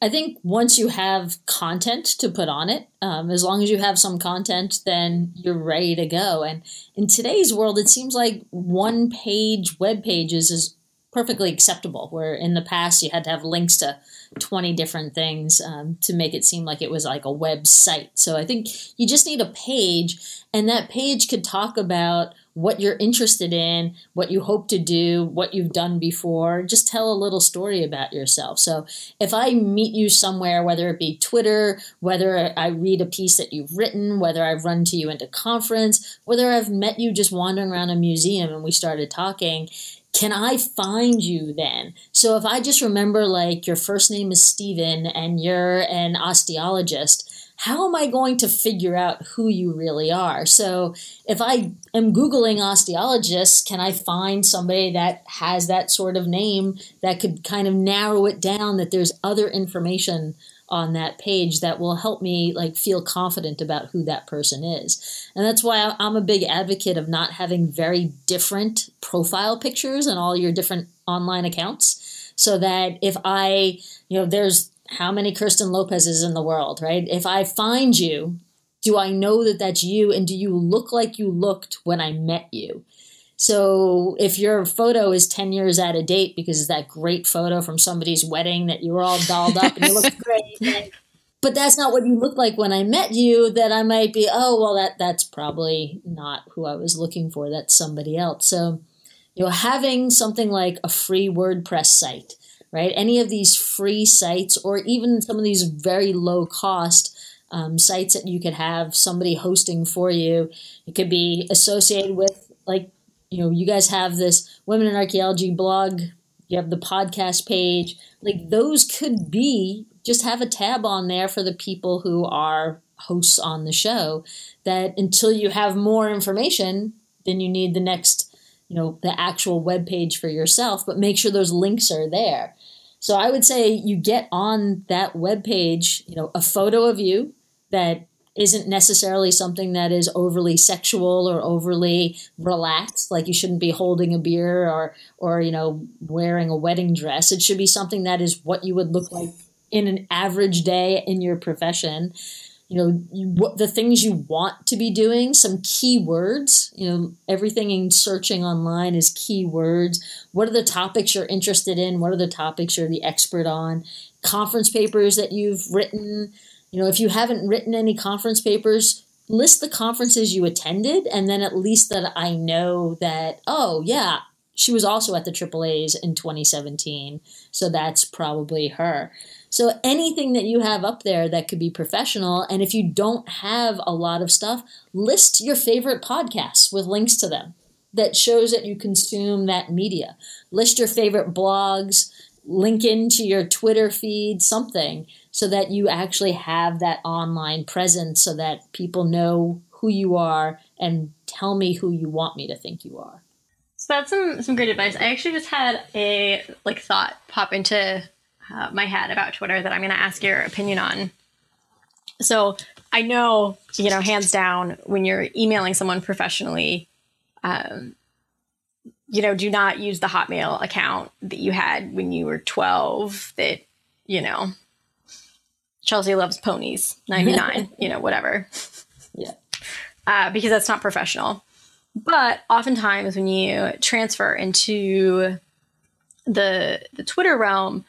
I think once you have content to put on it, um, as long as you have some content, then you're ready to go. And in today's world, it seems like one page web pages is perfectly acceptable. Where in the past you had to have links to 20 different things um, to make it seem like it was like a website. So I think you just need a page, and that page could talk about what you're interested in, what you hope to do, what you've done before. Just tell a little story about yourself. So if I meet you somewhere, whether it be Twitter, whether I read a piece that you've written, whether I've run to you into conference, whether I've met you just wandering around a museum and we started talking, can I find you then? So if I just remember like your first name is Steven and you're an osteologist, how am I going to figure out who you really are? So if I am Googling osteologists, can I find somebody that has that sort of name that could kind of narrow it down that there's other information on that page that will help me like feel confident about who that person is. And that's why I'm a big advocate of not having very different profile pictures on all your different online accounts so that if I, you know, there's how many Kirsten Lopez's in the world, right? If I find you, do I know that that's you? And do you look like you looked when I met you? So if your photo is 10 years out of date because it's that great photo from somebody's wedding that you were all dolled up and you look great, but that's not what you looked like when I met you, that I might be, oh, well, that that's probably not who I was looking for. That's somebody else. So, you know, having something like a free WordPress site right? Any of these free sites, or even some of these very low cost um, sites that you could have somebody hosting for you. It could be associated with, like, you know, you guys have this Women in Archaeology blog, you have the podcast page. Like, those could be just have a tab on there for the people who are hosts on the show that until you have more information, then you need the next you know the actual web page for yourself but make sure those links are there so I would say you get on that web page, you know, a photo of you that isn't necessarily something that is overly sexual or overly relaxed like you shouldn't be holding a beer or or you know wearing a wedding dress. It should be something that is what you would look like in an average day in your profession you know you, what the things you want to be doing some keywords you know everything in searching online is keywords. What are the topics you're interested in? What are the topics you're the expert on? Conference papers that you've written. You know if you haven't written any conference papers list the conferences you attended and then at least that i know that oh yeah she was also at the AAA's in 2017 so that's probably her so anything that you have up there that could be professional, and if you don't have a lot of stuff, list your favorite podcasts with links to them that shows that you consume that media. List your favorite blogs, link into your Twitter feed, something so that you actually have that online presence so that people know who you are and tell me who you want me to think you are. So that's some some great advice. I actually just had a like thought pop into uh, my head about Twitter that I'm going to ask your opinion on. So I know, you know, hands down, when you're emailing someone professionally, um, you know, do not use the Hotmail account that you had when you were 12 that, you know, Chelsea loves ponies, 99, you know, whatever. Yeah. Uh, because that's not professional. But oftentimes when you transfer into the the Twitter realm,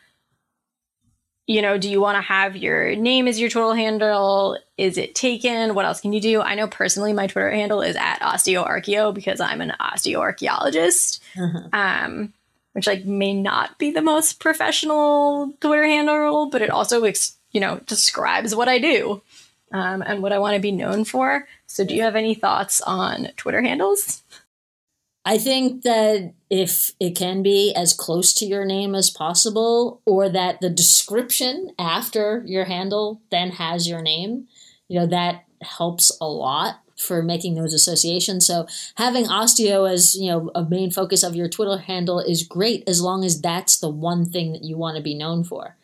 you know, do you want to have your name as your Twitter handle? Is it taken? What else can you do? I know personally my Twitter handle is at osteoarcheo because I'm an osteoarchaeologist, mm-hmm. um, which like may not be the most professional Twitter handle, but it also, you know, describes what I do um, and what I want to be known for. So do you have any thoughts on Twitter handles? I think that if it can be as close to your name as possible, or that the description after your handle then has your name, you know, that helps a lot for making those associations. So having osteo as, you know, a main focus of your Twitter handle is great as long as that's the one thing that you want to be known for.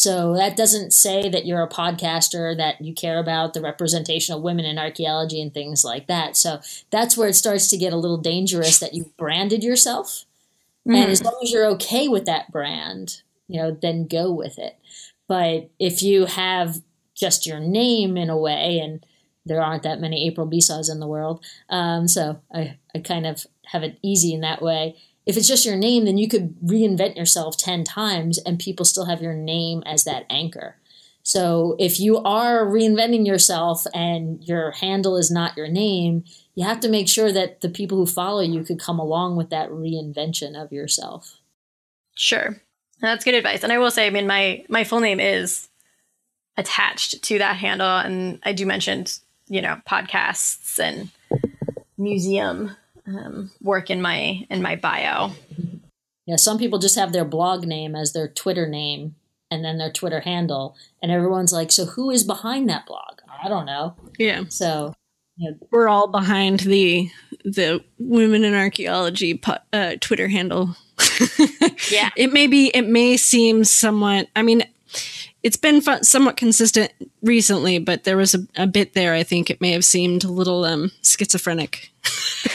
So that doesn't say that you're a podcaster, that you care about the representation of women in archaeology and things like that. So that's where it starts to get a little dangerous that you've branded yourself. Mm. And as long as you're okay with that brand, you know, then go with it. But if you have just your name in a way, and there aren't that many April Beisaws in the world, um, so I, I kind of have it easy in that way if it's just your name, then you could reinvent yourself 10 times and people still have your name as that anchor. So if you are reinventing yourself and your handle is not your name, you have to make sure that the people who follow you could come along with that reinvention of yourself. Sure. That's good advice. And I will say, I mean, my, my full name is attached to that handle. And I do mention, you know, podcasts and museum um, work in my in my bio. Yeah, some people just have their blog name as their Twitter name and then their Twitter handle, and everyone's like, "So who is behind that blog?" I don't know. Yeah. So you know, we're all behind the the Women in Archaeology uh, Twitter handle. yeah. It may be. It may seem somewhat. I mean, it's been fun, somewhat consistent recently, but there was a, a, bit there. I think it may have seemed a little um, schizophrenic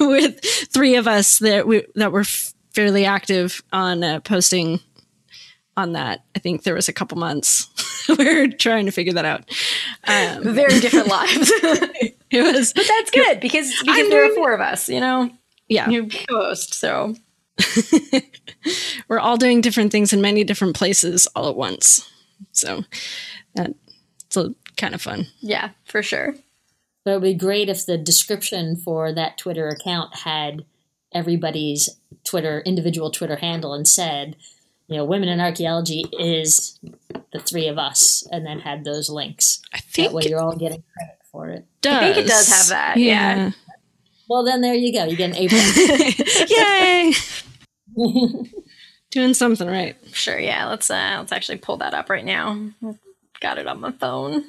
with three of us that we, that were fairly active on uh, posting on that. I think there was a couple months we are trying to figure that out. Um, Very different lives. it was, but that's good because because there are four of us. You know, yeah, you host so. we're all doing different things in many different places all at once. So that's a, kind of fun. Yeah, for sure. But it would be great if the description for that Twitter account had everybody's Twitter, individual Twitter handle and said, you know, Women in Archaeology is the three of us, and then had those links. I think that way you're all getting credit for it. Does. I think it does have that. Yeah. yeah. Well, then there you go. You get an A Yay! Doing something right. Sure. Yeah. Let's uh, let's actually pull that up right now. Got it on my phone.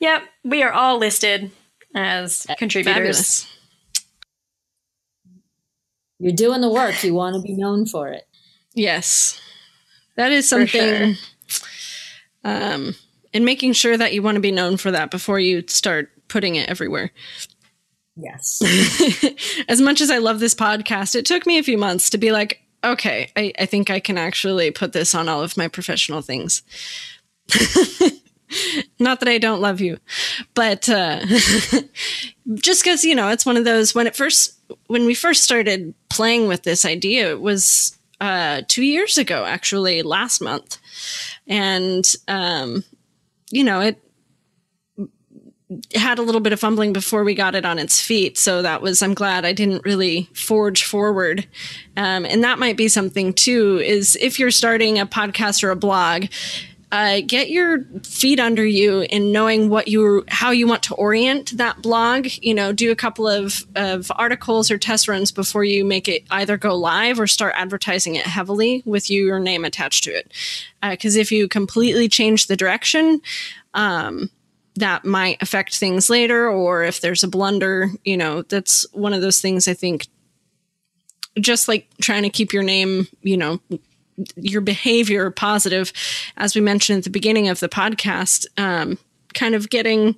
Yep, we are all listed as contributors. Fabulous. You're doing the work. You want to be known for it. Yes, that is something. Sure. Um, and making sure that you want to be known for that before you start putting it everywhere. Yes. as much as I love this podcast, it took me a few months to be like, okay, I, I think I can actually put this on all of my professional things. Not that I don't love you, but uh, just because you know, it's one of those when it first when we first started playing with this idea, it was uh, two years ago, actually, last month, and um, you know, it had a little bit of fumbling before we got it on its feet. So that was, I'm glad I didn't really forge forward. Um, and that might be something too, is if you're starting a podcast or a blog, uh, get your feet under you in knowing what you how you want to orient that blog you know do a couple of, of articles or test runs before you make it either go live or start advertising it heavily with you, your name attached to it because uh, if you completely change the direction um, that might affect things later or if there's a blunder you know that's one of those things i think. Just like trying to keep your name you know your behavior positive. As we mentioned at the beginning of the podcast um, kind of getting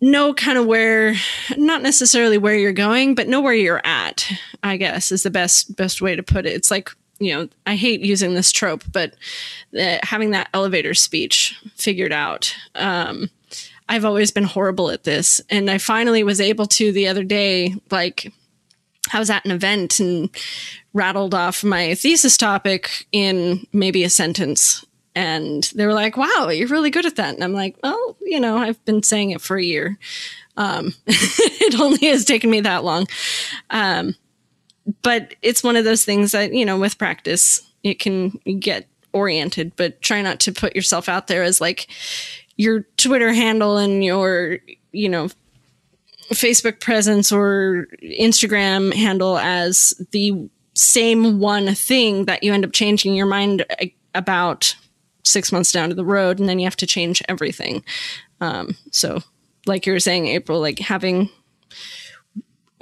know kind of where not necessarily where you're going but know where you're at i guess is the best best way to put it. It's like you know, I hate using this trope, but uh, having that elevator speech figured out. Um, I've always been horrible at this. And I finally was able to the other day, like, I was at an event and rattled off my thesis topic in maybe a sentence. And they were like, wow, you're really good at that. And I'm like, well, you know, I've been saying it for a year. Um, it only has taken me that long. Um, but it's one of those things that you know with practice it can get oriented but try not to put yourself out there as like your twitter handle and your you know facebook presence or instagram handle as the same one thing that you end up changing your mind about six months down to the road and then you have to change everything. Um, so like you were saying april like having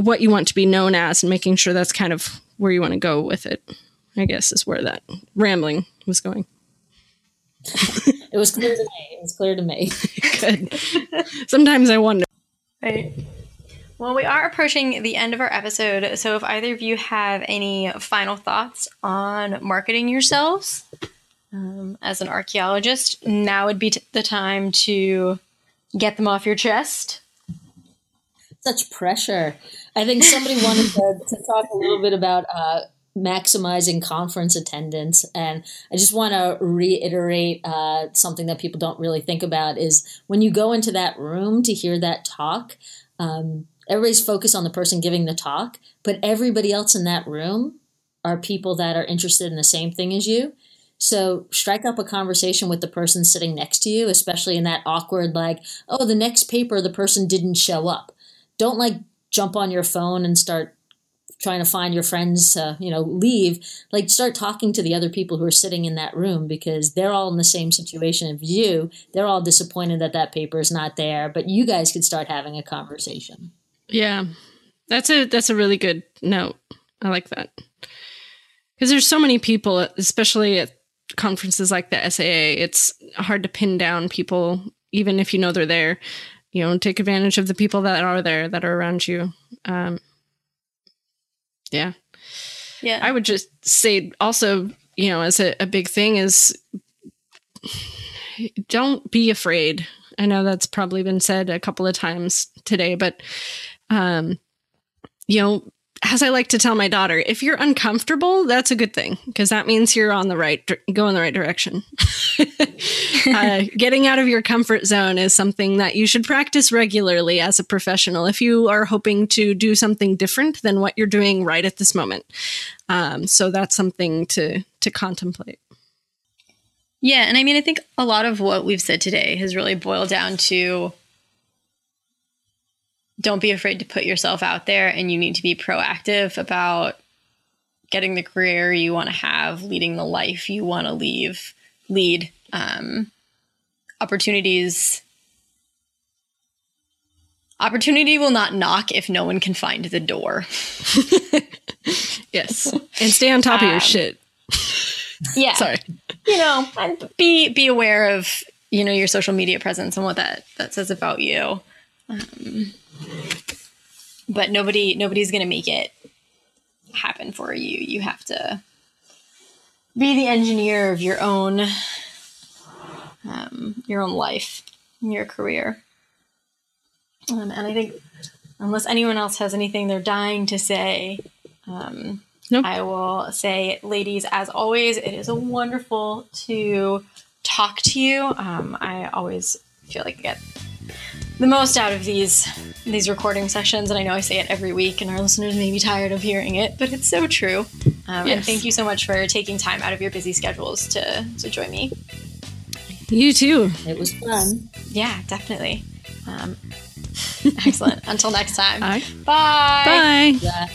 what you want to be known as and making sure that's kind of where you want to go with it. I guess is where that rambling was going. it was clear to me. It was clear to me. Good. Sometimes I wonder. Right. Well, we are approaching the end of our episode, so if either of you have any final thoughts on marketing yourselves um, as an archaeologist, now would be t- the time to get them off your chest. Such pressure. I think somebody wanted to, to, talk a little bit about uh, maximizing conference attendance, and I just want to reiterate uh, something that people don't really think about is when you go into that room to hear that talk. Um, everybody's focused on the person giving the talk, but everybody else in that room are people that are interested in the same thing as you. So strike up a conversation with the person sitting next to you, especially in that awkward, like, oh, the next paper, the person didn't show up. Don't like jump on your phone and start trying to find your friends uh, you know leave like start talking to the other people who are sitting in that room because they're all in the same situation as you. They're all disappointed that that paper is not there but you guys could start having a conversation. Yeah. That's a that's a really good note. I like that. Because there's so many people especially at conferences like the saa it's hard to pin down people even if you know they're there you know take advantage of the people that are there that are around you. Um yeah. Yeah. I would just say also you know as a, a big thing is don't be afraid. I know that's probably been said a couple of times today but um you know as I like to tell my daughter, if you're uncomfortable, that's a good thing because that means you're on the right, go in the right direction. uh, getting out of your comfort zone is something that you should practice regularly as a professional if you are hoping to do something different than what you're doing right at this moment. Um, so that's something to to contemplate. Yeah, and I mean, I think a lot of what we've said today has really boiled down to don't be afraid to put yourself out there and you need to be proactive about getting the career you want to have, leading the life you want to leave, lead. Um, opportunities opportunity will not knock if no one can find the door. yes. And stay on top um, of your um, shit. Yeah. Sorry. You know, be be aware of, you know, your social media presence and what that that says about you. Um, but nobody nobody's going to make it happen for you. You have to be the engineer of your own um, your own life, your career. Um, and I think, unless anyone else has anything they're dying to say, um, Nope. I will say, ladies, as always, it is wonderful to talk to you. Um, I always feel like I get the most out of these these recording sessions, and I know I say it every week, and our listeners may be tired of hearing it, but it's so true. Um, And thank you so much for taking time out of your busy schedules to to join me. You too. It was fun. Yeah, definitely. Um, excellent. Until next time. All right. Bye. Bye. Yeah.